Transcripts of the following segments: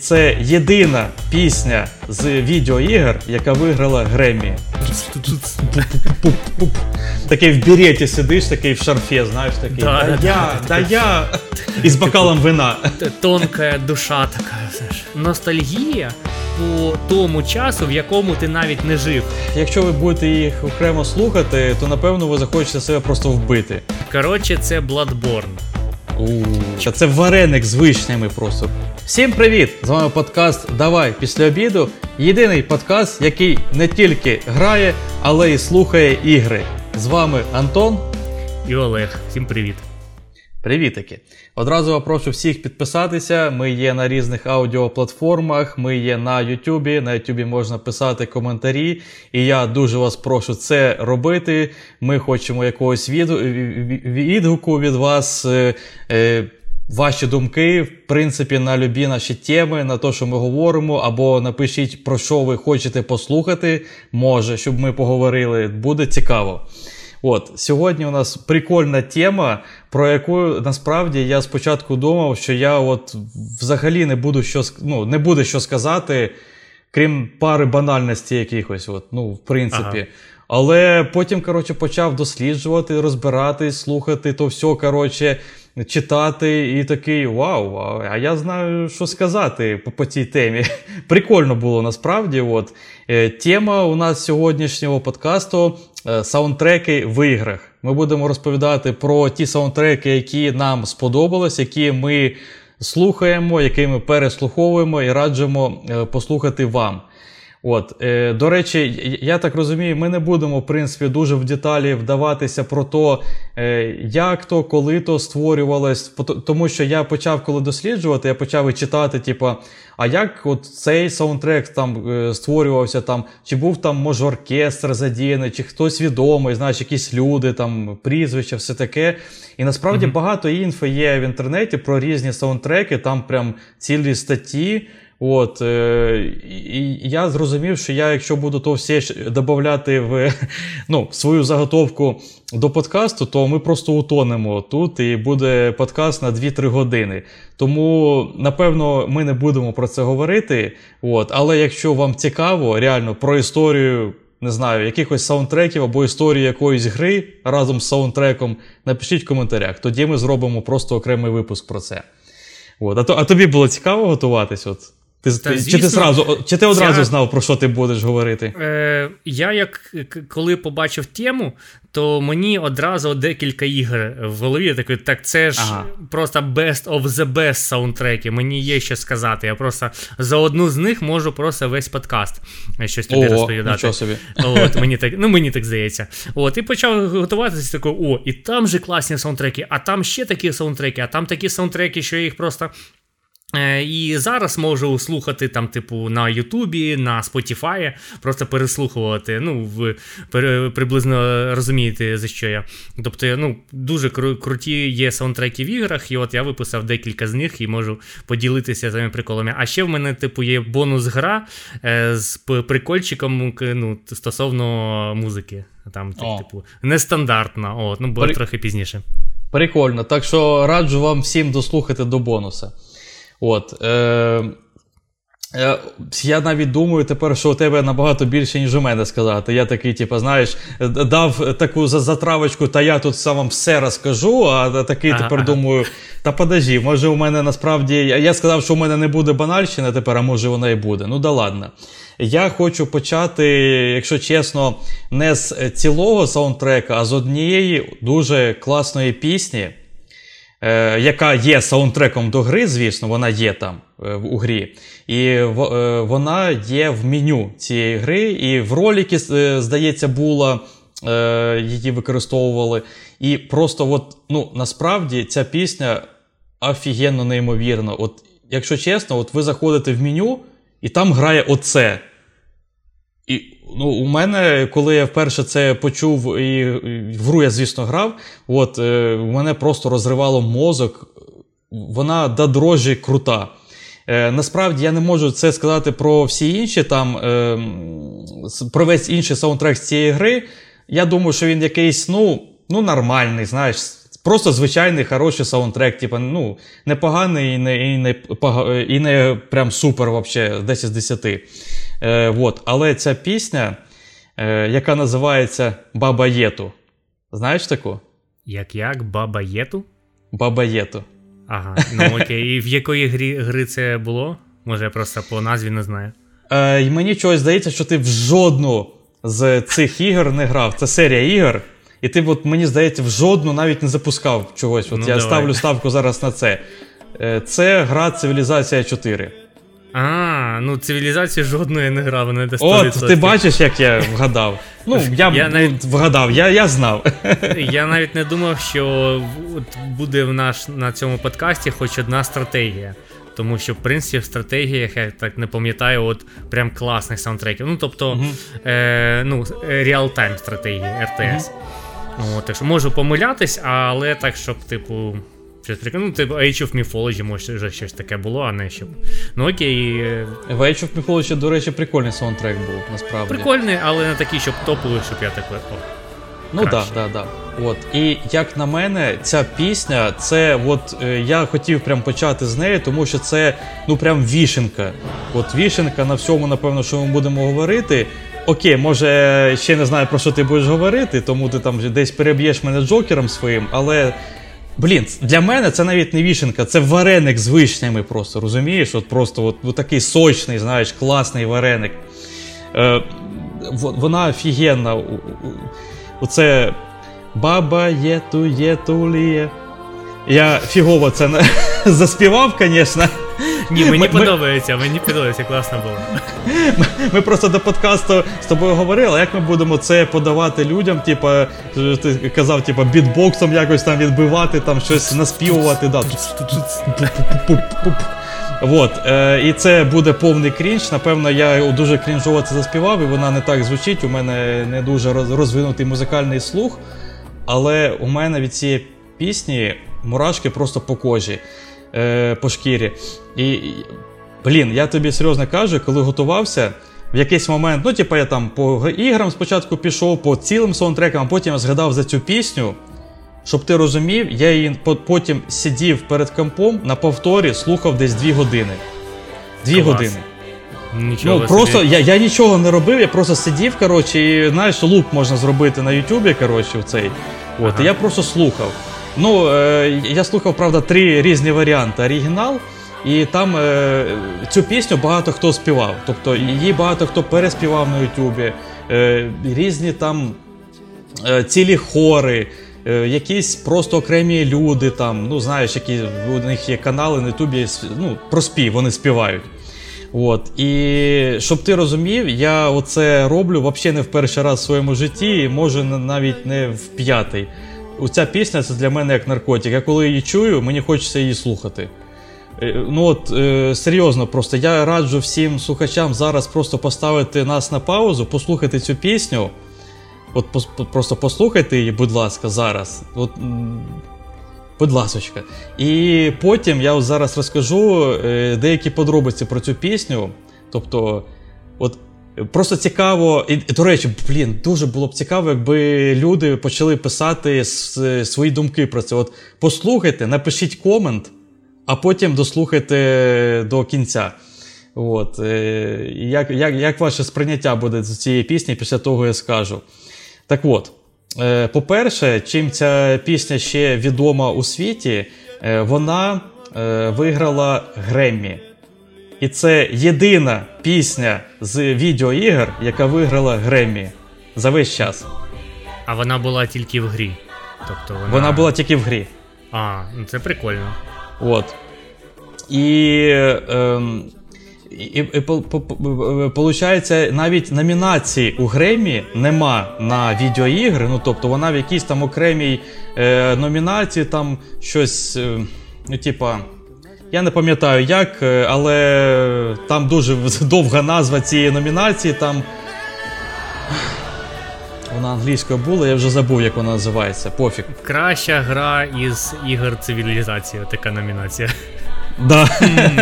Це єдина пісня з відеоігр, яка виграла Греммі. Такий в береті сидиш, такий в шарфі, знаєш, такий. Да, я, да я. І з бокалом вина. Тонка душа така. знаєш. Ностальгія по тому часу, в якому ти навіть не жив. Якщо ви будете їх окремо слухати, то напевно ви захочете себе просто вбити. Коротше, це Bloodborne. Та це вареник з вишнями просто. Всім привіт! З вами подкаст Давай після обіду. Єдиний подкаст, який не тільки грає, але й слухає ігри. З вами Антон. І Олег. Всім привіт. Привітики! Одразу прошу всіх підписатися. Ми є на різних аудіоплатформах, ми є на Ютубі. На Ютубі можна писати коментарі. І я дуже вас прошу це робити. Ми хочемо якогось відгу- відгуку від вас. е, е, Ваші думки, в принципі, на любі наші теми, на те, що ми говоримо, або напишіть, про що ви хочете послухати, може, щоб ми поговорили. Буде цікаво. От сьогодні у нас прикольна тема, про яку насправді я спочатку думав, що я от взагалі не буду що ну, не буде що сказати, крім пари банальностей якихось. От, ну, в принципі. Ага. Але потім, коротше, почав досліджувати, розбиратись, слухати то все, коротше, читати, і такий вау, а- я знаю, що сказати по, по цій темі. Прикольно було насправді. От. Е, Тема у нас сьогоднішнього подкасту саундтреки в іграх. Ми будемо розповідати про ті саундтреки, які нам сподобались, які ми слухаємо, які ми переслуховуємо і раджимо е, послухати вам. От, е, до речі, я так розумію, ми не будемо, в принципі, дуже в деталі вдаватися про те, е, як то, коли то створювалось. Тому що я почав, коли досліджувати, я почав і читати, типа, а як от цей саундтрек там е, створювався, там, чи був там, може, оркестр задіяний, чи хтось відомий, знаєш, якісь люди, там, прізвища, все таке. І насправді багато інфи є в інтернеті про різні саундтреки, там прям цілі статті. От, е, і я зрозумів, що я, якщо буду то все ж додавати в ну, свою заготовку до подкасту, то ми просто утонемо тут і буде подкаст на 2-3 години. Тому, напевно, ми не будемо про це говорити. От, але якщо вам цікаво, реально про історію. Не знаю, якихось саундтреків або історію якоїсь гри разом з саундтреком, напишіть в коментарях. Тоді ми зробимо просто окремий випуск про це. От. А, то, а тобі було цікаво готуватись? От? Ти, Та, ти- чи, ти зразу, чи ти одразу Я- знав, про що ти будеш говорити? Е, я як коли побачив тему, то мені одразу декілька ігор в голові. Я такий, так це ж Ага. просто best of the best саундтреки. Мені є що сказати. Я просто за одну з них можу просто весь подкаст щось тобі О, розповідати. собі. От, мені так, ну мені так здається. От, і почав готуватися такий, о, і там же класні саундтреки, а там ще такі саундтреки, а там такі саундтреки, що я їх просто. Е, І зараз можу слухати там, типу, на Ютубі, на Spotify, просто переслухувати. Ну, ви приблизно розумієте, за що я. Тобто, ну, дуже кру- круті є саундтреки в іграх, і от я виписав декілька з них і можу поділитися цими приколами. А ще в мене, типу, є бонус-гра е, з прикольчиком ну, стосовно музики. Там, О. типу, нестандартна. От, ну, буде При- трохи пізніше. Прикольно. Так що раджу вам всім дослухати до бонуса. От. Е, е, я навіть думаю тепер, що у тебе набагато більше, ніж у мене сказати. Я такий, типу, знаєш, дав таку затравочку, та я тут сам вам все розкажу, а такий Ага, тепер ага. думаю, та подожди, може у мене насправді. Я сказав, що у мене не буде банальщина тепер, а може вона і буде. Ну да ладно. Я хочу почати, якщо чесно, не з цілого саундтрека, а з однієї дуже класної пісні, е, яка є саундтреком до гри, звісно, вона є там е, у грі. І е, вона є в меню цієї гри, і в роліки, здається, була. Її використовували. І просто, от, ну, насправді, ця пісня офігенно неймовірна. От, якщо чесно, от ви заходите в меню, і там грає оце. І ну, у мене, коли я вперше це почув, і, в гру я, звісно, грав, от, е, мене просто розривало мозок. Вона до дрожі крута. Е, насправді я не можу це сказати про всі інші там, е, про весь інший саундтрек з цієї гри. Я думаю, що він якийсь, ну, ну нормальний, знаєш, просто звичайний хороший саундтрек, типу, ну, непоганий і не і не, і не прям супер вообще 10 з 10. Е, вот. Але ця пісня, е, яка називається Баба Єту. Знаєш таку? Як як? Баба Єту? Баба Єту. Ага, ну окей. І в якої грі, гри це було? Може, я просто по назві не знаю. Е, і Мені чогось здається, що ти в жодну з цих ігор не грав. Це серія ігор. І ти, от, мені здається, в жодну навіть не запускав чогось. От Ну, я давай. ставлю ставку зараз на це. Е, Це гра Цивілізація 4. А, ну цивілізації жодної не грав, не до 100%. От, ти бачиш, як я вгадав. Ну, я, Я я навіть- вгадав, я, я знав. Я навіть не думав, що от буде в наш на цьому подкасті хоч одна стратегія. Тому що, в принципі, в стратегіях я так не пам'ятаю, от прям класних саундтреків. Ну, тобто, е, ну, real-time стратегії, RTS. От, так що можу помилятись, але так, щоб, типу. Щось прик- ну, типу, Age of Mythology, може, вже щось таке було, а не щоб. Ну окей, е, В Age of Mythology, до речі, прикольний саундтрек був, насправді. прикольний, але не такий, щоб топовий, щоб я такий. О, Ну так, да, да. От. І як на мене, ця пісня, це от е, я хотів прям почати з неї, тому що це ну прям вішенка. От вішенка на всьому, напевно, що ми будемо говорити. Окей, може, ще не знаю про що ти будеш говорити, тому ти там десь переб'єш мене джокером своїм, але. Блін, для мене це навіть не вішенка, це вареник з вишнями просто, розумієш? От просто от, от такий сочний, знаєш, класний вареник. Е, вона офігенна. Оце баба є ту є. Я фігово це заспівав, звісно. Ні, мені Ми- подобається, мені подобається, класно було. Ми просто до подкасту з тобою говорили, як ми будемо це подавати людям, типа, е, ти казав, типа, бітбоксом якось там відбивати, там щось наспівувати. Да. Вот. Е, і це буде повний крінж. Напевно, я дуже крінжово це заспівав, і вона не так звучить. У мене не дуже розвинутий музикальний слух. Але у мене від цієї пісні мурашки просто по кожі, е, по шкірі. І, блін, я тобі серйозно кажу, коли готувався, в якийсь момент, ну, типу, я там по іграм спочатку пішов, по цілим саундтрекам, а потім я згадав за цю пісню. Щоб ти розумів, я її потім сидів перед компом на повторі, слухав десь дві години. Дві Клас. години. Нічого Ну просто собі. я, я нічого не робив, я просто сидів, коротше, і знаєш, луп можна зробити на Ютубі, коротше, в цей. От, Ага. і я просто слухав. Ну, е, я слухав, правда, три різні варіанти. Оригінал, і там е, цю пісню багато хто співав. Тобто її багато хто переспівав на Ютубі. Е, різні там е, цілі хори, е, якісь просто окремі люди там, ну знаєш, які у них є канали на Ютубі, ну, про спів, вони співають. От. І щоб ти розумів, я оце роблю взагалі не в перший раз в своєму житті, і може навіть не в п'ятий. Оця пісня це для мене як наркотик. Я коли її чую, мені хочеться її слухати. Е, Ну от е, серйозно, просто я раджу всім слухачам зараз просто поставити нас на паузу, послухати цю пісню. От просто послухайте її, будь ласка, зараз. От, будь ласочка. І потім я от зараз розкажу е, деякі подробиці про цю пісню. Тобто, от просто цікаво, і, до речі, блін, дуже було б цікаво, якби люди почали писати свої думки про це. От послухайте, напишіть комент, а потім дослухайте до кінця. От, е, як, як, як ваше сприйняття буде з цієї пісні після того я скажу. Так от, е, по-перше, чим ця пісня ще відома у світі, е, вона виграла Греммі. І це єдина пісня з відеоігр, яка виграла Греммі за весь час. А вона була тільки в грі. Тобто вона, Вона була тільки в грі. А, ну це прикольно. От. І, ем, і, і по- по- по- получається, навіть номінації у Гремі нема на відеоігри. Ну, тобто вона в якійсь там окремій е, номінації, там щось, е, ну, типа. Я не пам'ятаю як, е, але там дуже довга назва цієї номінації. Там. Вона англійською була, я вже забув, як вона називається. Пофіг. Краща гра із ігор цивілізації, така номінація. Да.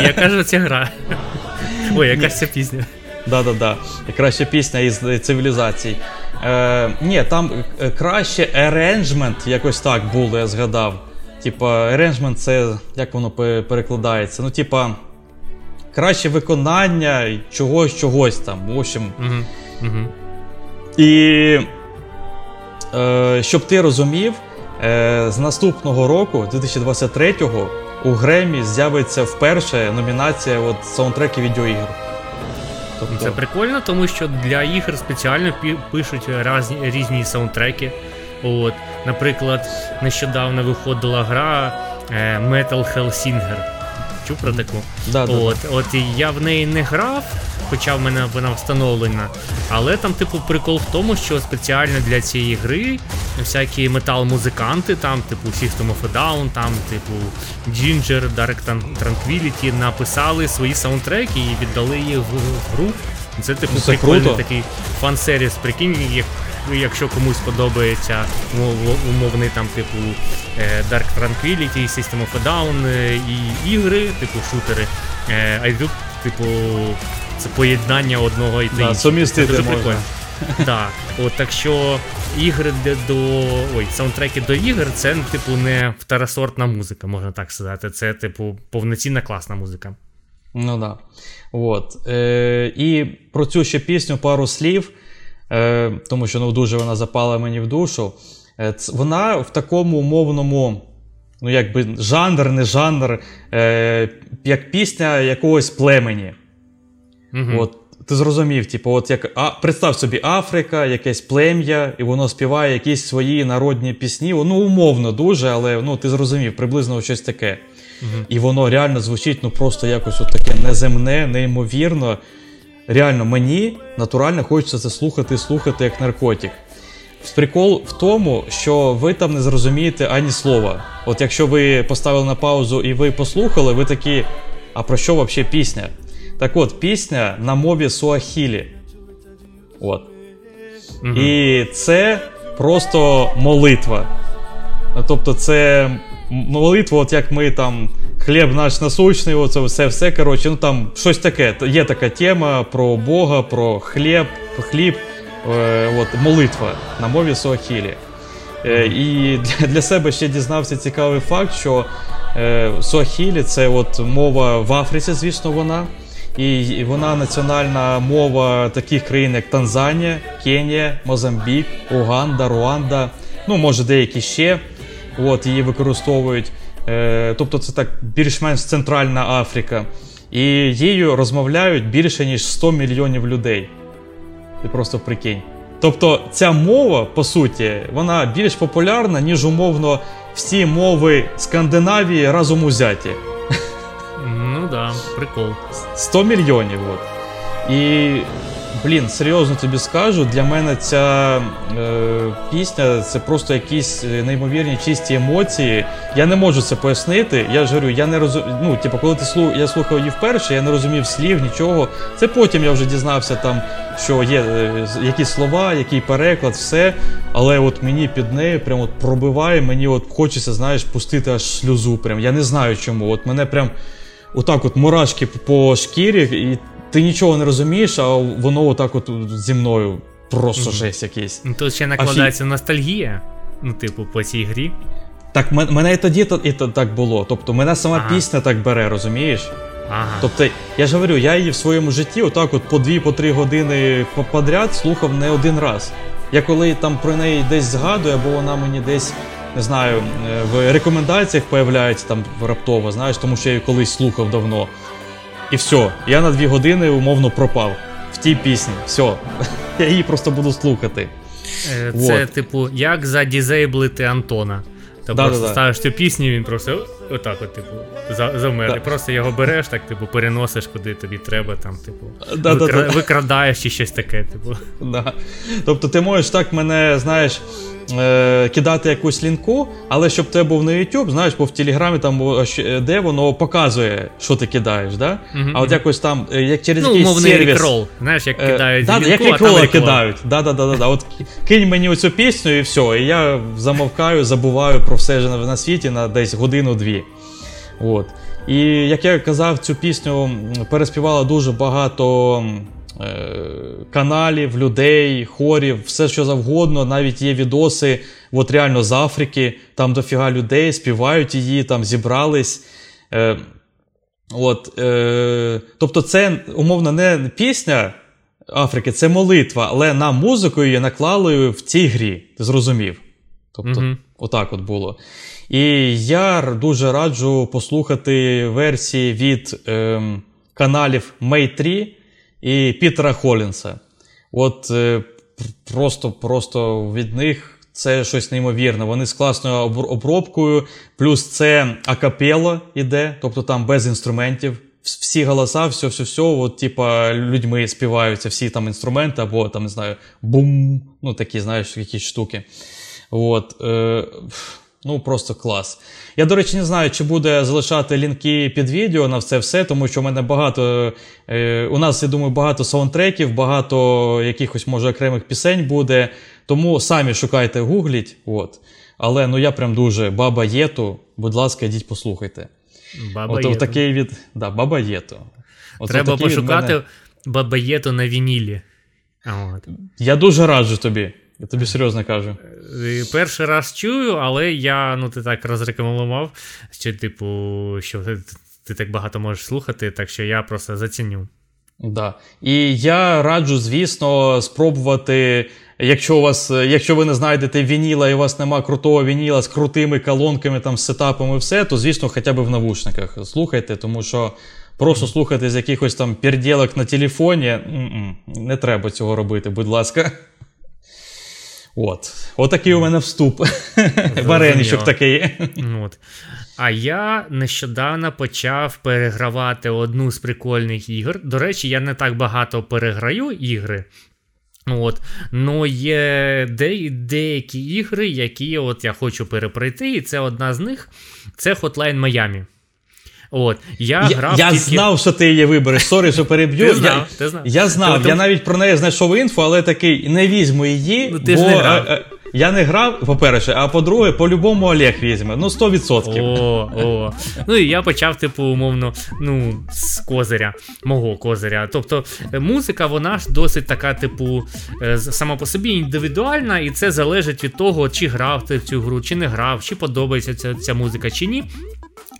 Яка ж ця гра? Ой, яка ж ця пісня? Да-да-да. Краща пісня із е, цивілізацій. Е, Ні, там е, краще arrangement, якось так було, я згадав. Типа, arrangement це як воно перекладається? Ну, типа, краще виконання чогось, чогось там. В общем. Угу. Угу. І е, щоб ти розумів, е, з наступного року, 2023-го, у Гремі з'явиться вперше номінація от, саундтреки відеоігр. Тобто... Це прикольно, тому що для ігор спеціально пишуть різні, різні саундтреки. От, Наприклад, нещодавно виходила гра е, Metal Hellsinger. Чув про таку? Да, от, да, от я в неї не грав, хоча в мене вона встановлена. Але там, типу, прикол в тому, що спеціально для цієї гри всякі метал-музиканти, там, типу, System of a Down, там, типу, Jinjer, Dark Tranquility написали свої саундтреки і віддали їх в гру. Це типу Це прикольний круто. такий фан-сервіс, прикинь, як, якщо комусь подобається умовний там, типу, е, Dark Tranquility, System of a Down е, і ігри, типу шутери. Е, а тут, типу, це поєднання одного і да, іншого. Це дуже прикольно. Так, от так що ігри до. Ой, саундтреки до ігор це, типу, не второсортна музика, можна так сказати. Це, типу, повноцінна класна музика. Ну да. От. Е, І про цю ще пісню пару слів, е, тому що ну, дуже вона запала мені в душу. Е, Вона в такому умовному, ну, якби жанр, не жанр, е, як пісня якогось племені. Угу. От, Ти зрозумів, типу, от як а, представ собі Африка, якесь плем'я, і воно співає якісь свої народні пісні. Ну, умовно дуже, але ну, ти зрозумів, приблизно щось таке. Угу. І воно реально звучить ну просто якось от таке неземне, неймовірно. Реально, мені натурально хочеться це слухати слухати як наркотик. Прикол в тому, що ви там не зрозумієте ані слова. От якщо ви поставили на паузу і ви послухали, ви такі, а про що взагалі пісня? Так от, пісня на мові Суахілі. От. Угу. І це просто молитва. Тобто, це молитва, от як ми там. Хліб наш насущний, оце все все коротше, ну там щось таке. Є така тема про Бога, про хліб, про хліб, е, от, молитва на мові Суахілі. Е, І для, для себе ще дізнався цікавий факт, що е, Суахілі це от мова в Африці, звісно, вона. І вона національна мова таких країн, як Танзанія, Кенія, Мозамбік, Уганда, Руанда, ну може деякі ще от, її використовують. Е, Тобто це так більш-менш Центральна Африка. І її розмовляють більше ніж 100 мільйонів людей. Ти просто прикинь. Тобто ця мова, по суті, вона більш популярна, ніж умовно всі мови Скандинавії разом узяті. Ну да, прикол. 100 мільйонів. от. І Блін, серйозно тобі скажу, для мене ця е, пісня це просто якісь е, неймовірні чисті емоції. Я не можу це пояснити. Я ж говорю, я не розумію. Ну, типу, коли ти слух, я слухав її вперше, я не розумів слів, нічого. Це потім я вже дізнався, там, що є е, якісь слова, який переклад, все. Але от мені під нею прям от пробиває, мені от хочеться, знаєш, пустити аж сльозу. Прям. Я не знаю чому. От мене прям. Отак, от мурашки по шкірі, і ти нічого не розумієш, а воно отак от зі мною просто mm-hmm. жесть якийсь. Ну, тут ще накладається Афі... ностальгія, ну, типу, по цій грі. Так, мене і тоді і так було. Тобто, мене сама ага. пісня так бере, розумієш? Ага. Тобто, я ж говорю, я її в своєму житті, отак, от по 2-3 години подряд слухав не один раз. Я коли там про неї десь згадую, або вона мені десь. Не знаю, е, в рекомендаціях появляється там раптово, знаєш, тому що я її колись слухав давно. І все, я на дві години умовно пропав в тій пісні. Все, я її просто буду слухати. Е, це, вот. типу, як задізейблити Антона. Ти да, просто да, ставиш цю пісню, він просто отак, от, типу, завмер. Да. І просто його береш, так, типу, переносиш, куди тобі треба, там, типу, да, викра... викрадаєш чи щось таке, типу. Да. Тобто ти можеш так мене, знаєш, е, кидати якусь лінку, але щоб тебе був на YouTube, знаєш, бо в Телеграмі там де воно показує, що ти кидаєш. да? Uh-huh. А от якось там, е, як через ну, якийсь сервіс... рекрол, знаєш, як е, кидають е, лінку, як рекроли кидають. Да, да, да, да, да. От кинь мені оцю пісню і все. І я замовкаю, забуваю про все ж на світі на десь годину-дві. От. І як я казав, цю пісню переспівало дуже багато каналів, людей, хорів, все що завгодно. Навіть є відоси, от реально з Африки, там дофіга людей співають її, там зібрались. Е, от, е, Тобто, це умовно не пісня Африки, це молитва, але на музику її наклали в цій грі. Ти зрозумів? Тобто, mm отак от було. І я дуже раджу послухати версії від е, каналів May 3 і Пітера Холінса. От е, просто просто від них це щось неймовірне. Вони з класною обробкою, плюс це акапело іде, тобто там без інструментів. Всі голоса, все, все, все, от, типа, людьми співаються всі там інструменти, або там, не знаю, бум, ну такі, знаєш, якісь штуки. От, е, Ну, просто клас. Я, до речі, не знаю, чи буде залишати лінки під відео на це все, тому що в мене багато. Е, У нас, я думаю, багато саундтреків, багато якихось, може, окремих пісень буде. Тому самі шукайте, гугліть. От. Але ну я прям дуже баба Єту, будь ласка, йдіть послухайте. Баба От, такий від. Да, Баба Єту. От, Треба пошукати мене... Баба Єту на вінілі. От. Я дуже раджу тобі. Я тобі серйозно кажу. Е, перший раз чую, але я ну ти так розрекомендував, що, типу, що ти, ти так багато можеш слухати, так що я просто заціню. Да. І я раджу, звісно, спробувати. Якщо у вас, якщо ви не знайдете вініла і у вас нема крутого вініла з крутими колонками, там, з сетапом і все, то звісно, хоча б в навушниках слухайте, тому що просто слухати з якихось там перділок на телефоні не треба цього робити, будь ласка. От. Отакий у мене вступ. Вареничок такий. От. А я нещодавно почав перегравати одну з прикольних ігор. До речі, я не так багато переграю ігри. От. Но є де, деякі ігри, які от я хочу перепройти, і це одна з них це Hotline Miami. От, Я я, грав я тільки... знав, що ти її вибереш. Sorry, що переб'ю. Ти знав, я, ти знав. Я знав, Тому... я навіть про неї знайшов інфу, але такий не візьму її. Ну, ти бо... ж не грав. А, а, я не грав, по-перше, а по-друге, по-любому Олег візьме. Ну, 100%. О, о. Ну і я почав, типу, умовно, ну, з козиря, мого козиря. Тобто, музика, вона ж досить така, типу, е, сама по собі індивідуальна, і це залежить від того, чи грав ти в цю гру, чи не грав, чи подобається ця, ця музика, чи ні.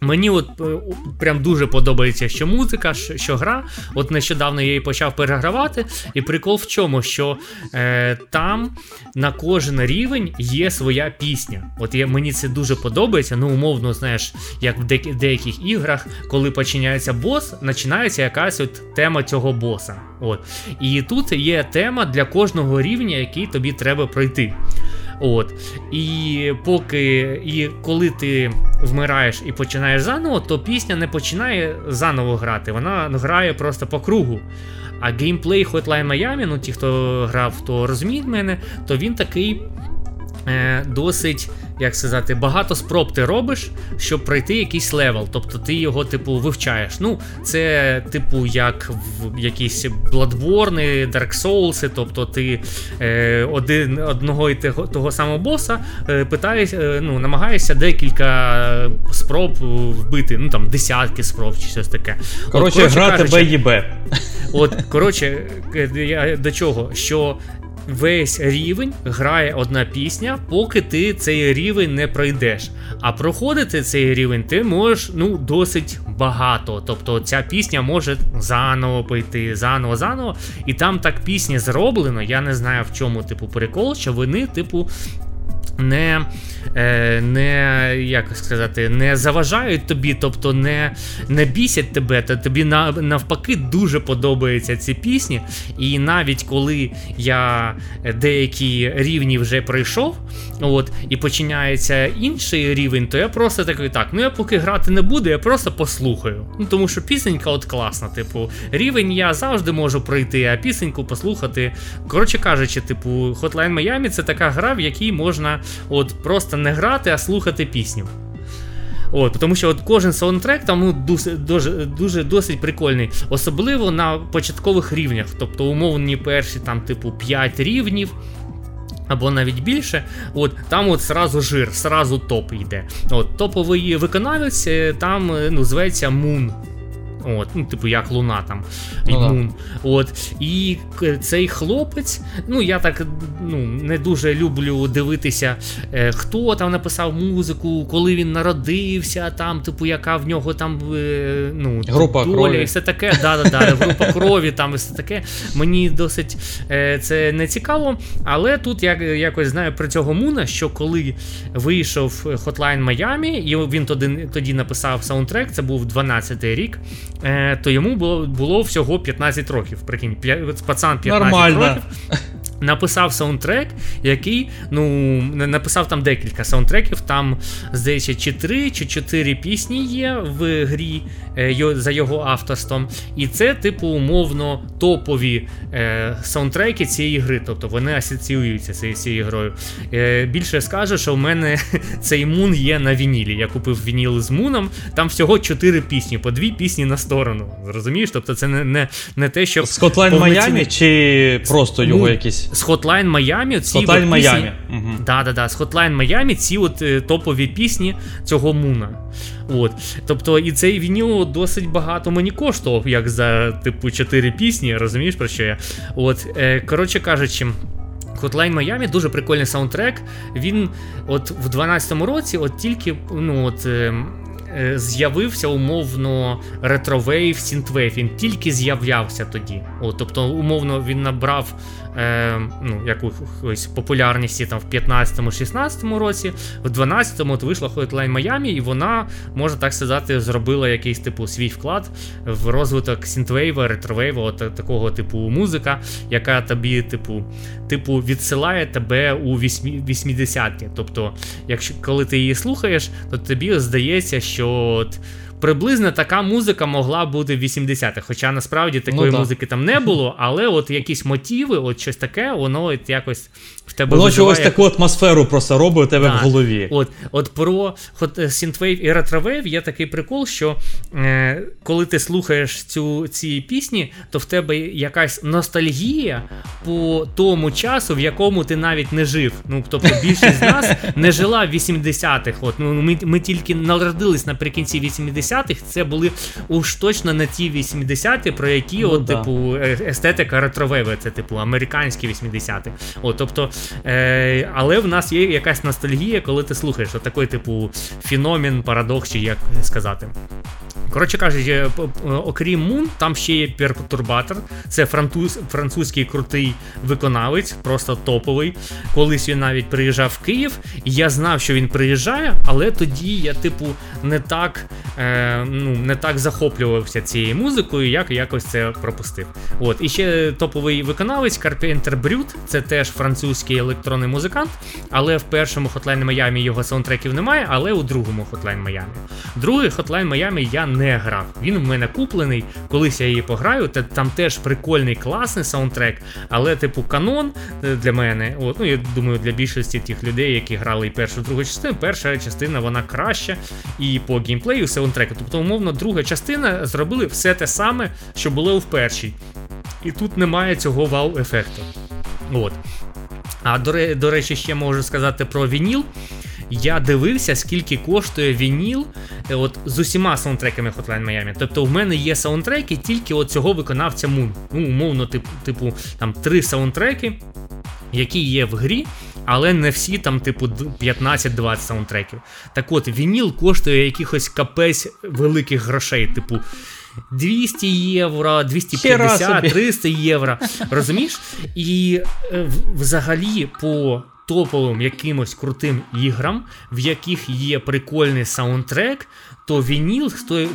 Мені от е, прям дуже подобається, що музика, що гра. От нещодавно я її почав перегравати. І прикол в чому, що е, там на кожен рівень є своя пісня. От я, мені це дуже подобається. Ну, умовно, знаєш, як в деяких, деяких іграх, коли починається бос, починається якась от тема цього боса. От. І тут є тема для кожного рівня, який тобі треба пройти. От. І поки і коли ти вмираєш і починаєш заново, то пісня не починає заново грати. Вона грає просто по кругу. А геймплей Hotline Miami, ну ті, хто грав, то розуміють мене, то він такий досить як сказати, багато спроб ти робиш, щоб пройти якийсь level. Тобто ти його, типу, вивчаєш. Ну, це, типу, як в якісь Bloodborne, Dark Souls, тобто ти е, один, одного і того, того самого боса е, питаєш, е, ну, намагаєшся декілька спроб вбити, ну там десятки спроб чи щось таке. Коротше, грати Б і Б. От, коротше, я до чого? Що весь рівень грає одна пісня, поки ти цей рівень не пройдеш. А проходити цей рівень ти можеш ну, досить багато. Тобто ця пісня може заново пойти, заново, заново. І там так пісні зроблено. Я не знаю в чому типу прикол, що вони, типу, не е, не як сказати, не заважають тобі, тобто не не бісять тебе, то тобі навпаки дуже подобаються ці пісні. І навіть коли я деякі рівні вже пройшов, от, і починається інший рівень, то я просто такий так, ну я поки грати не буду, я просто послухаю. Ну Тому що пісенька от класна, типу, рівень я завжди можу пройти, а пісеньку послухати. Коротше кажучи, типу, Hotline Miami це така гра, в якій можна от просто не грати, а слухати пісню. От, Тому що от кожен саундтрек там ну, дуже, дуже, досить прикольний, особливо на початкових рівнях. Тобто умовні перші там, типу, 5 рівнів. Або навіть більше, от там от сразу жир, сразу топ йде. От Топовий виконавець е, там е, ну, зветься Moon. От, ну, типу, як Луна там. і Ну. Мун. От. І цей хлопець, ну я так ну, не дуже люблю дивитися, е, хто там написав музику, коли він народився, там, типу, яка в нього там е, ну, Група доля крові. і все таке. Да, да, да, група крові, там і все таке. Мені досить е, це не цікаво. Але тут я якось знаю про цього Муна, що коли вийшов Hotline Miami, і він тоді, тоді написав саундтрек, це був 12-й рік, то йому було, було всього 15 років. Прикинь, пацан 15 Нормально. років. Написав саундтрек, який ну написав там декілька саундтреків. Там, здається, чи три чи чотири пісні є в грі е, за його авторством. І це, типу, умовно топові е, саундтреки цієї гри. Тобто вони асоціюються з цією грою. Е, більше скажу, що в мене цей мун є на вінілі. Я купив вініл з муном. Там всього чотири пісні, по дві пісні на сторону. Розумієш? Тобто це не, не, не те, що З Hotline повноцінний- чи просто його Ну, якісь? З Hotline Miami ці Hotline пісні- Miami. Мгм. Да, да, да, з Hotline Miami ці от е, топові пісні цього Муна. От. Тобто, і цей вініл досить багато мені коштував, як за типу 4 пісні, розумієш про що я? От, е, коротше кажучи. Hotline Miami дуже прикольний саундтрек. Він от в 12-му році, от тільки ну, от, е, е, з'явився умовно ретровейв, сінтвейв. Він тільки з'являвся тоді. От, тобто, умовно, він набрав е, ну, якусь популярність там, в 15-16 році, в 12-му от вийшла Hotline Miami, і вона, можна так сказати, зробила якийсь типу свій вклад в розвиток сінтвейва, ретровейва, от такого типу музика, яка тобі, типу, типу, відсилає тебе у 80-ті. Тобто, якщо коли ти її слухаєш, то тобі здається, що от. Приблизно така музика могла бути в 80-х, хоча насправді такої да. музики там не було, але от якісь мотиви, от щось таке, воно от якось в тебе Воно чогось таку атмосферу просто робить у тебе Да. в голові. От, от про е, Synthwave і Retrowave є такий прикол, що е, коли ти слухаєш цю, ці пісні, то в тебе якась ностальгія по тому часу, в якому ти навіть не жив. Ну, тобто більшість з нас не жила в 80-х. От, ну, ми, ми тільки народились наприкінці 80-х, це були уж точно не ті 80-ті, про які, Ну, от, да. типу, е, естетика ретровейва, це типу американські 80-ті. От, тобто, е, але в нас є якась ностальгія, коли ти слухаєш такий, типу, феномен, парадокс, чи як сказати. Коротше кажучи, п- п- окрім Мун, там ще є Пертурбатор. Це француз, французький крутий виконавець, просто топовий. Колись він навіть приїжджав в Київ, і я знав, що він приїжджає, але тоді я, типу, не так, е, ну, не так захоплювався цією музикою, як якось це пропустив. От, і ще топовий виконавець Carpenter Brut, це теж французький електронний музикант, але в першому Hotline Miami його саундтреків немає, але у другому Hotline Miami. Другий Hotline Miami я не грав. Він в мене куплений, колись я її пограю. Та там теж прикольний, класний саундтрек, але, типу, канон е, для мене. От, ну я думаю, для більшості тих людей, які грали першу і другу частину, перша частина вона краща і по геймплею саундтреку. Тобто, умовно, друга частина зробили все те саме, що було в першій. І тут немає цього вау-ефекту. От. А до речі, ще можу сказати про вініл. Я дивився, скільки коштує вініл е, от, з усіма саундтреками Hotline Miami. Тобто в мене є саундтреки тільки от цього виконавця Moon. Ну, умовно, типу, типу там три саундтреки, які є в грі, але не всі там, типу, 15-20 саундтреків. Так от, вініл коштує якихось капець великих грошей, типу. 200 євро, 250, собі. 300 євро. Розумієш? І е, взагалі по топовим якимось крутим іграм, в яких є прикольний саундтрек, то вініл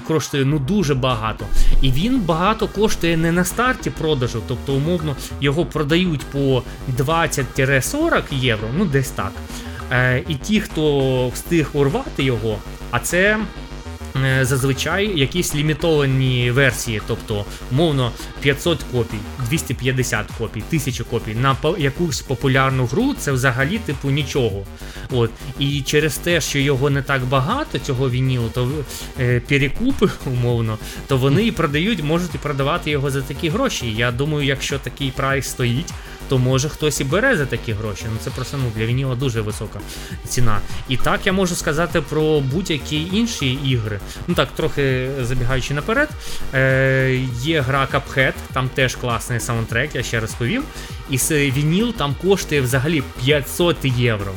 коштує ну дуже багато. І він багато коштує не на старті продажу, тобто, умовно, його продають по 20-40 євро, ну десь так. Е, і ті, хто встиг урвати його, а це зазвичай якісь лімітовані версії, тобто, умовно, 500 копій, 250 копій, 1000 копій на якусь популярну гру, це взагалі типу нічого. От. І через те, що його не так багато, цього вінілу, то е, перекупи, умовно, то вони і продають, можуть і продавати його за такі гроші. Я думаю, якщо такий прайс стоїть, то може хтось і бере за такі гроші. Ну це просто ну, для вініла дуже висока ціна. І так я можу сказати про будь-які інші ігри. Ну так, трохи забігаючи наперед, е, є гра Cuphead, там теж класний саундтрек, я ще розповів. І вініл там коштує взагалі 500 євро.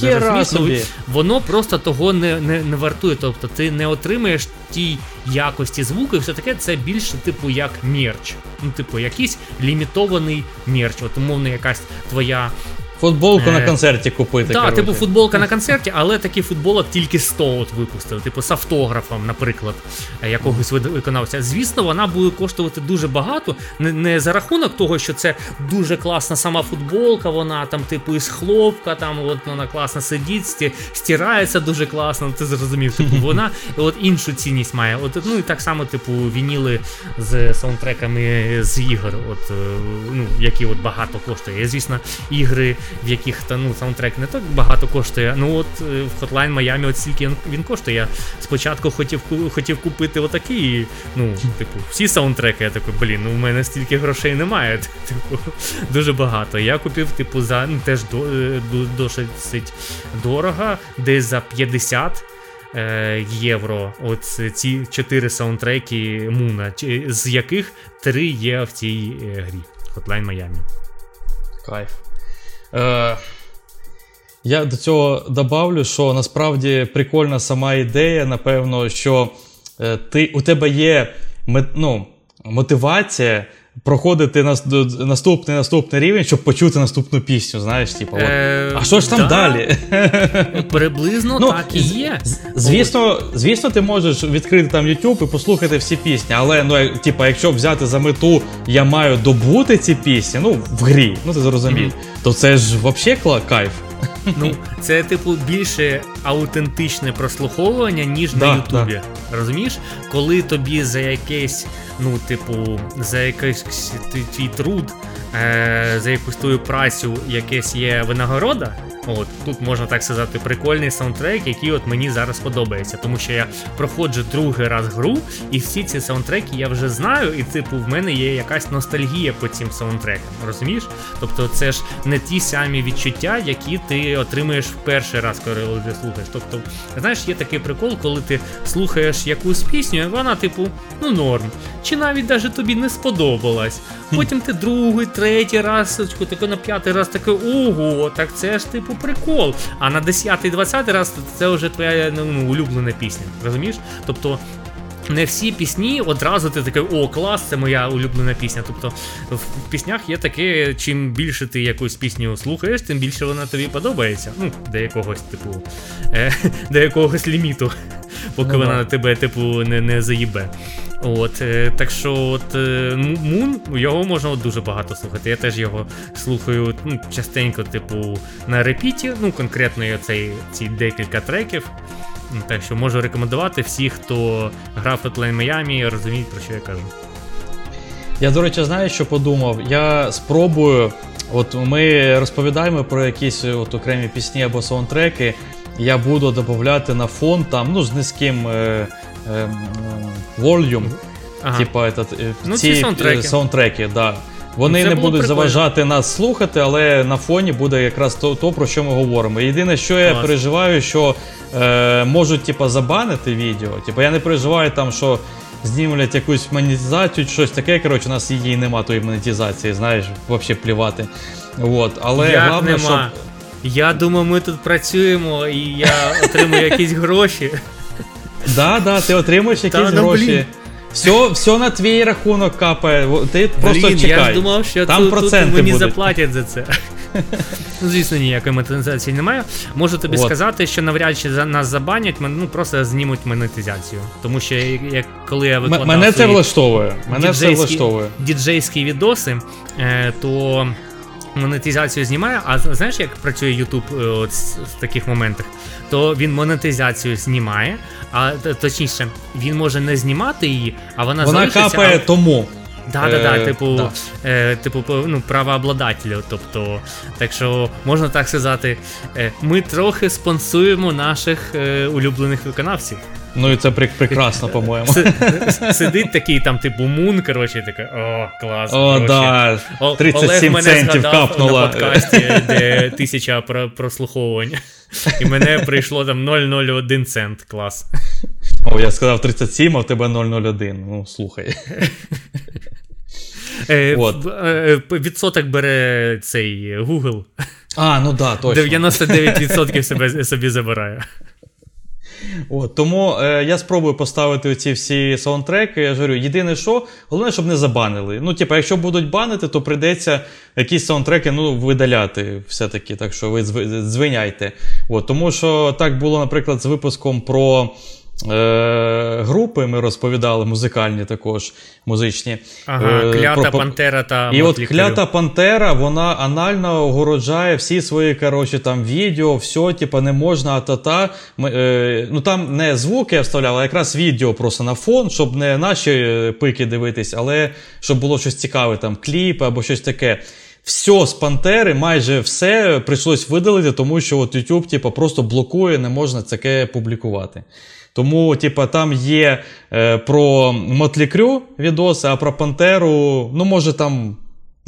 Хера собі. Воно просто того не не, не вартує. Тобто ти не отримаєш тій якості звуку, і все таке це більше, типу, як мерч. Ну, типу, якийсь лімітований мерч. От умовно, якась твоя Футболку на е, концерті купити. Так, типу футболка на концерті, але такий футболок тільки 100 от випустили, типу з автографом, наприклад, е, якогось виконавця. Звісно, вона буде коштувати дуже багато. Не, не за рахунок того, що це дуже класна сама футболка, вона там, типу, із хлопка, там от вона класно сидить, стирається дуже класно. Ти зрозумів, типу, вона от іншу цінність має. От ну і так само, типу, вініли з саундтреками з ігор, от е, ну які от багато коштує. Звісно, ігри в яких та ну саундтрек не так багато коштує. Ну от е, в Hotline Miami от стільки він коштує. Я спочатку хотів хотів купити отакий, ну, типу, всі саундтреки. Я такий, блін, ну в мене стільки грошей немає. Типу, дуже багато. Я купив, типу, за ну, теж е, досить дорого, десь за 50. Е, євро. От ці чотири саундтреки Муна, з яких три є в цій грі Hotline Miami. Кайф. Е, Я до цього добавлю, що насправді прикольна сама ідея, напевно, що е, ти, у тебе є ну, мотивація. Проходити наступний наступний рівень, щоб почути наступну пісню, знаєш, типу, е, а що ж там да, далі? Приблизно ну, так і є. Звісно, звісно, ти можеш відкрити там YouTube і послухати всі пісні, але ну, типу, якщо взяти за мету, я маю добути ці пісні, ну, в грі, ну ти зрозумів, mm-hmm. то це ж взагалі кайф. Ну, це, типу, більше аутентичне прослуховування, ніж да, на Ютубі. Да. Розумієш? Коли тобі за якесь, ну, типу, за якийсь твій труд, е, за якусь твою працю якесь є винагорода. От Тут можна так сказати, прикольний саундтрек, який от мені зараз подобається, тому що я проходжу другий раз гру, і всі ці саундтреки я вже знаю, і типу в мене є якась ностальгія по цим саундтрекам. Розумієш? Тобто це ж не ті самі відчуття, які ти отримуєш в перший раз, коли ти слухаєш. Тобто, знаєш, є такий прикол, коли ти слухаєш якусь пісню, і вона, типу, ну норм. Чи навіть даже тобі не сподобалась. Потім ти другий, третій раз, тако на п'ятий раз такий, ого, так це ж типу прикол. А на 10-20 раз це вже твоя ну, ну, улюблена пісня. Розумієш? Тобто. Не всі пісні одразу ти такий, о, клас, це моя улюблена пісня. Тобто в піснях є таке, чим більше ти якусь пісню слухаєш, тим більше вона тобі подобається. Ну, до якогось, типу, е, до якогось ліміту, поки ну, вона тебе, типу, не не заїбе. От, е, Так що от Мун, е, його можна от дуже багато слухати. Я теж його слухаю ну, частенько, типу, на репіті, ну, конкретно цей, ці декілька треків. Так що можу рекомендувати всіх, хто грав Hotline Miami, розуміють, про що я кажу. Я, до речі, знаю, що подумав. Я спробую. От ми розповідаємо про якісь от окремі пісні або саундтреки. Я буду додати на фон там, ну, з низьким. Е, Volume, ага. типа этот, е, ну, ці, ці саундтреки. саундтреки да. Вони Це не будуть прикольно. заважати нас слухати, але на фоні буде якраз то, то про що ми говоримо. Єдине, що я Клас. переживаю, що е, можуть типа, забанити відео. Типа, я не переживаю там, що знімлять якусь монетизацію, щось таке. Коротше, у нас її нема тої монетизації, знаєш, взагалі плівати. От. Але Як головне, нема? щоб. Я думаю, ми тут працюємо і я отримую якісь гроші. Да, да, ти отримуєш якісь ну, гроші. Блін. Все все на твій рахунок капає. Ти просто чекай. Я ж думав, що Там тут, тут мені будуть. заплатять за це. Ну, Звісно, ніякої монетизації немає. Можу тобі От. сказати, що навряд чи нас забанять, ну просто знімуть монетизацію. Тому що як коли я викладав Мене це влаштовує. Мене це влаштовує. діджейські відоси, е, то монетизацію знімає. А знаєш, як працює YouTube в таких моментах? То він монетизацію знімає, а точніше, він може не знімати її, а вона Вона капає а... тому. Да, да, да, типу, да. Е, типу, ну, правообладателю. Тобто, так що можна так сказати, е, ми трохи спонсуємо наших е, улюблених виконавців. Ну і це прекрасно, по-моєму. Сидить такий там, типу, мун, коротше, такий, о, клас. О, да, 37 Олег центів капнуло. на подкасті, де тисяча прослуховувань. І мене прийшло там 0,01 цент. Клас. О, я сказав 37, а в тебе 0,01. Ну, слухай. Е, От. Е, відсоток бере цей Google. А, ну да, точно. 99% себе, собі забирає. От, Тому е, я спробую поставити ці всі саундтреки. Я ж говорю, єдине, що головне, щоб не забанили. Ну, типу, якщо будуть банити, то прийдеться якісь саундтреки ну, видаляти все-таки. Так що ви звиняйте. От, Тому що так було, наприклад, з випуском про е, групи ми розповідали, музикальні також музичні. Ага, е, Клята про... Пантера та І от клята Пантера, вона анально огороджає всі свої коротше, там відео, все, типу, не можна, а-та-та. Е, ну Там не звуки я вставляв, а якраз відео просто на фон, щоб не наші е, пики дивитись, але щоб було щось цікаве, там кліпи або щось таке. Все з Пантери, майже все прийшлось видалити, тому що от YouTube типу, просто блокує, не можна таке публікувати. Тому, типа, там є е, про Мотлікрю відоси, а про Пантеру, ну, може там.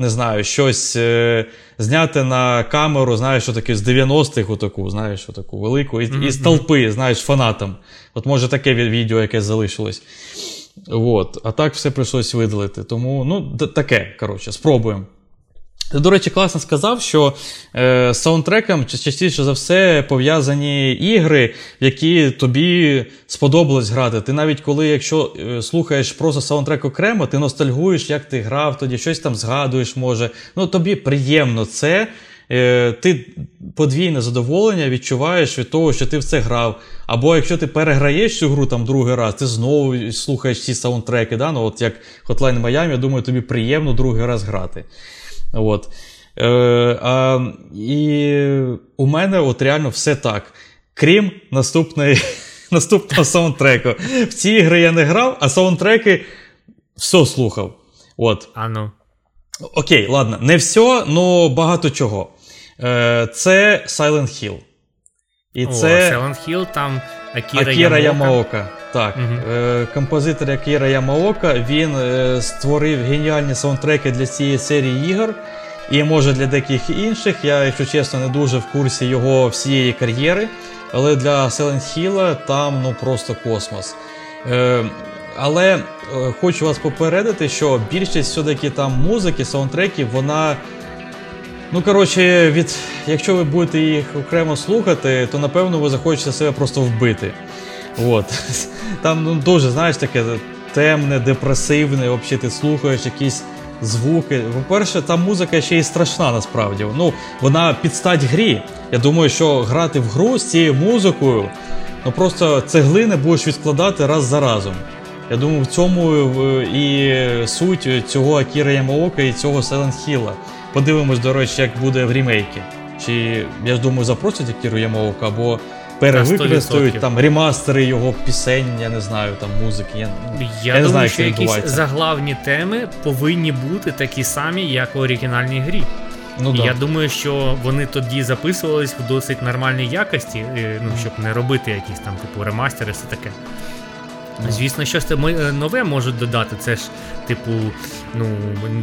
Не знаю, щось е, зняти на камеру, знаєш, що таке з 90-х, отаку, знаєш, таку велику, і, mm-hmm. і з толпи, знаєш, фанатам. От може таке відео якесь залишилось. От. А так все прийшлось видалити. Тому, ну, таке, коротше, спробуємо. Ти, до речі, класно сказав, що е, з саундтреком частіше за все пов'язані ігри, в які тобі сподобалось грати. Ти навіть коли, якщо е, слухаєш просто саундтрек окремо, ти ностальгуєш, як ти грав, тоді щось там згадуєш, може. Ну тобі приємно це. Е, ти подвійне задоволення відчуваєш від того, що ти в це грав. Або якщо ти переграєш цю гру там другий раз, ти знову слухаєш ці саундтреки. Да? Ну, от Як Hotline Miami, я думаю, тобі приємно другий раз грати. От. Е, а, І у мене от реально все так. Крім наступної, наступного саундтреку. В ці ігри я не грав, а саундтреки все слухав. От. А ну. Окей, ладно, не все, але багато чого. Е, Це Silent Hill. І О, це Silent Hill, там Акіра, Акіра Ямаока. Так, угу. е, композитор Акіра Ямаока, він е, створив геніальні саундтреки для цієї серії ігор. І може для деяких інших. Я, якщо чесно, не дуже в курсі його всієї кар'єри. Але для Silent Hill там ну просто космос. Е, Але е, хочу вас попередити, що більшість все-таки там музики, саундтреків, вона. Ну, коротше, від, якщо ви будете їх окремо слухати, то напевно ви захочете себе просто вбити. От. Там ну, дуже, знаєш, таке темне, депресивне, взагалі ти слухаєш якісь звуки. По-перше, та музика ще й страшна насправді. Ну, Вона підстать грі. Я думаю, що грати в гру з цією музикою, ну просто цеглини будеш відкладати раз за разом. Я думаю, в цьому е, і суть цього Акіра Ямаока і цього Silent Hill. Подивимось, до речі, як буде в рімейкі. Чи я ж думаю, запросять Акіру Ямаока, або перевикористають там ремастери його пісень, я не знаю, там музики. Я, я, я не знаю, що якісь заглавні теми повинні бути такі самі, як у оригінальній грі. Ну, да. Я думаю, що вони тоді записувались в досить нормальній якості, ну щоб не робити якісь там типу ремастери, все таке. Звісно, щось е, нове можуть додати. Це ж, типу, ну,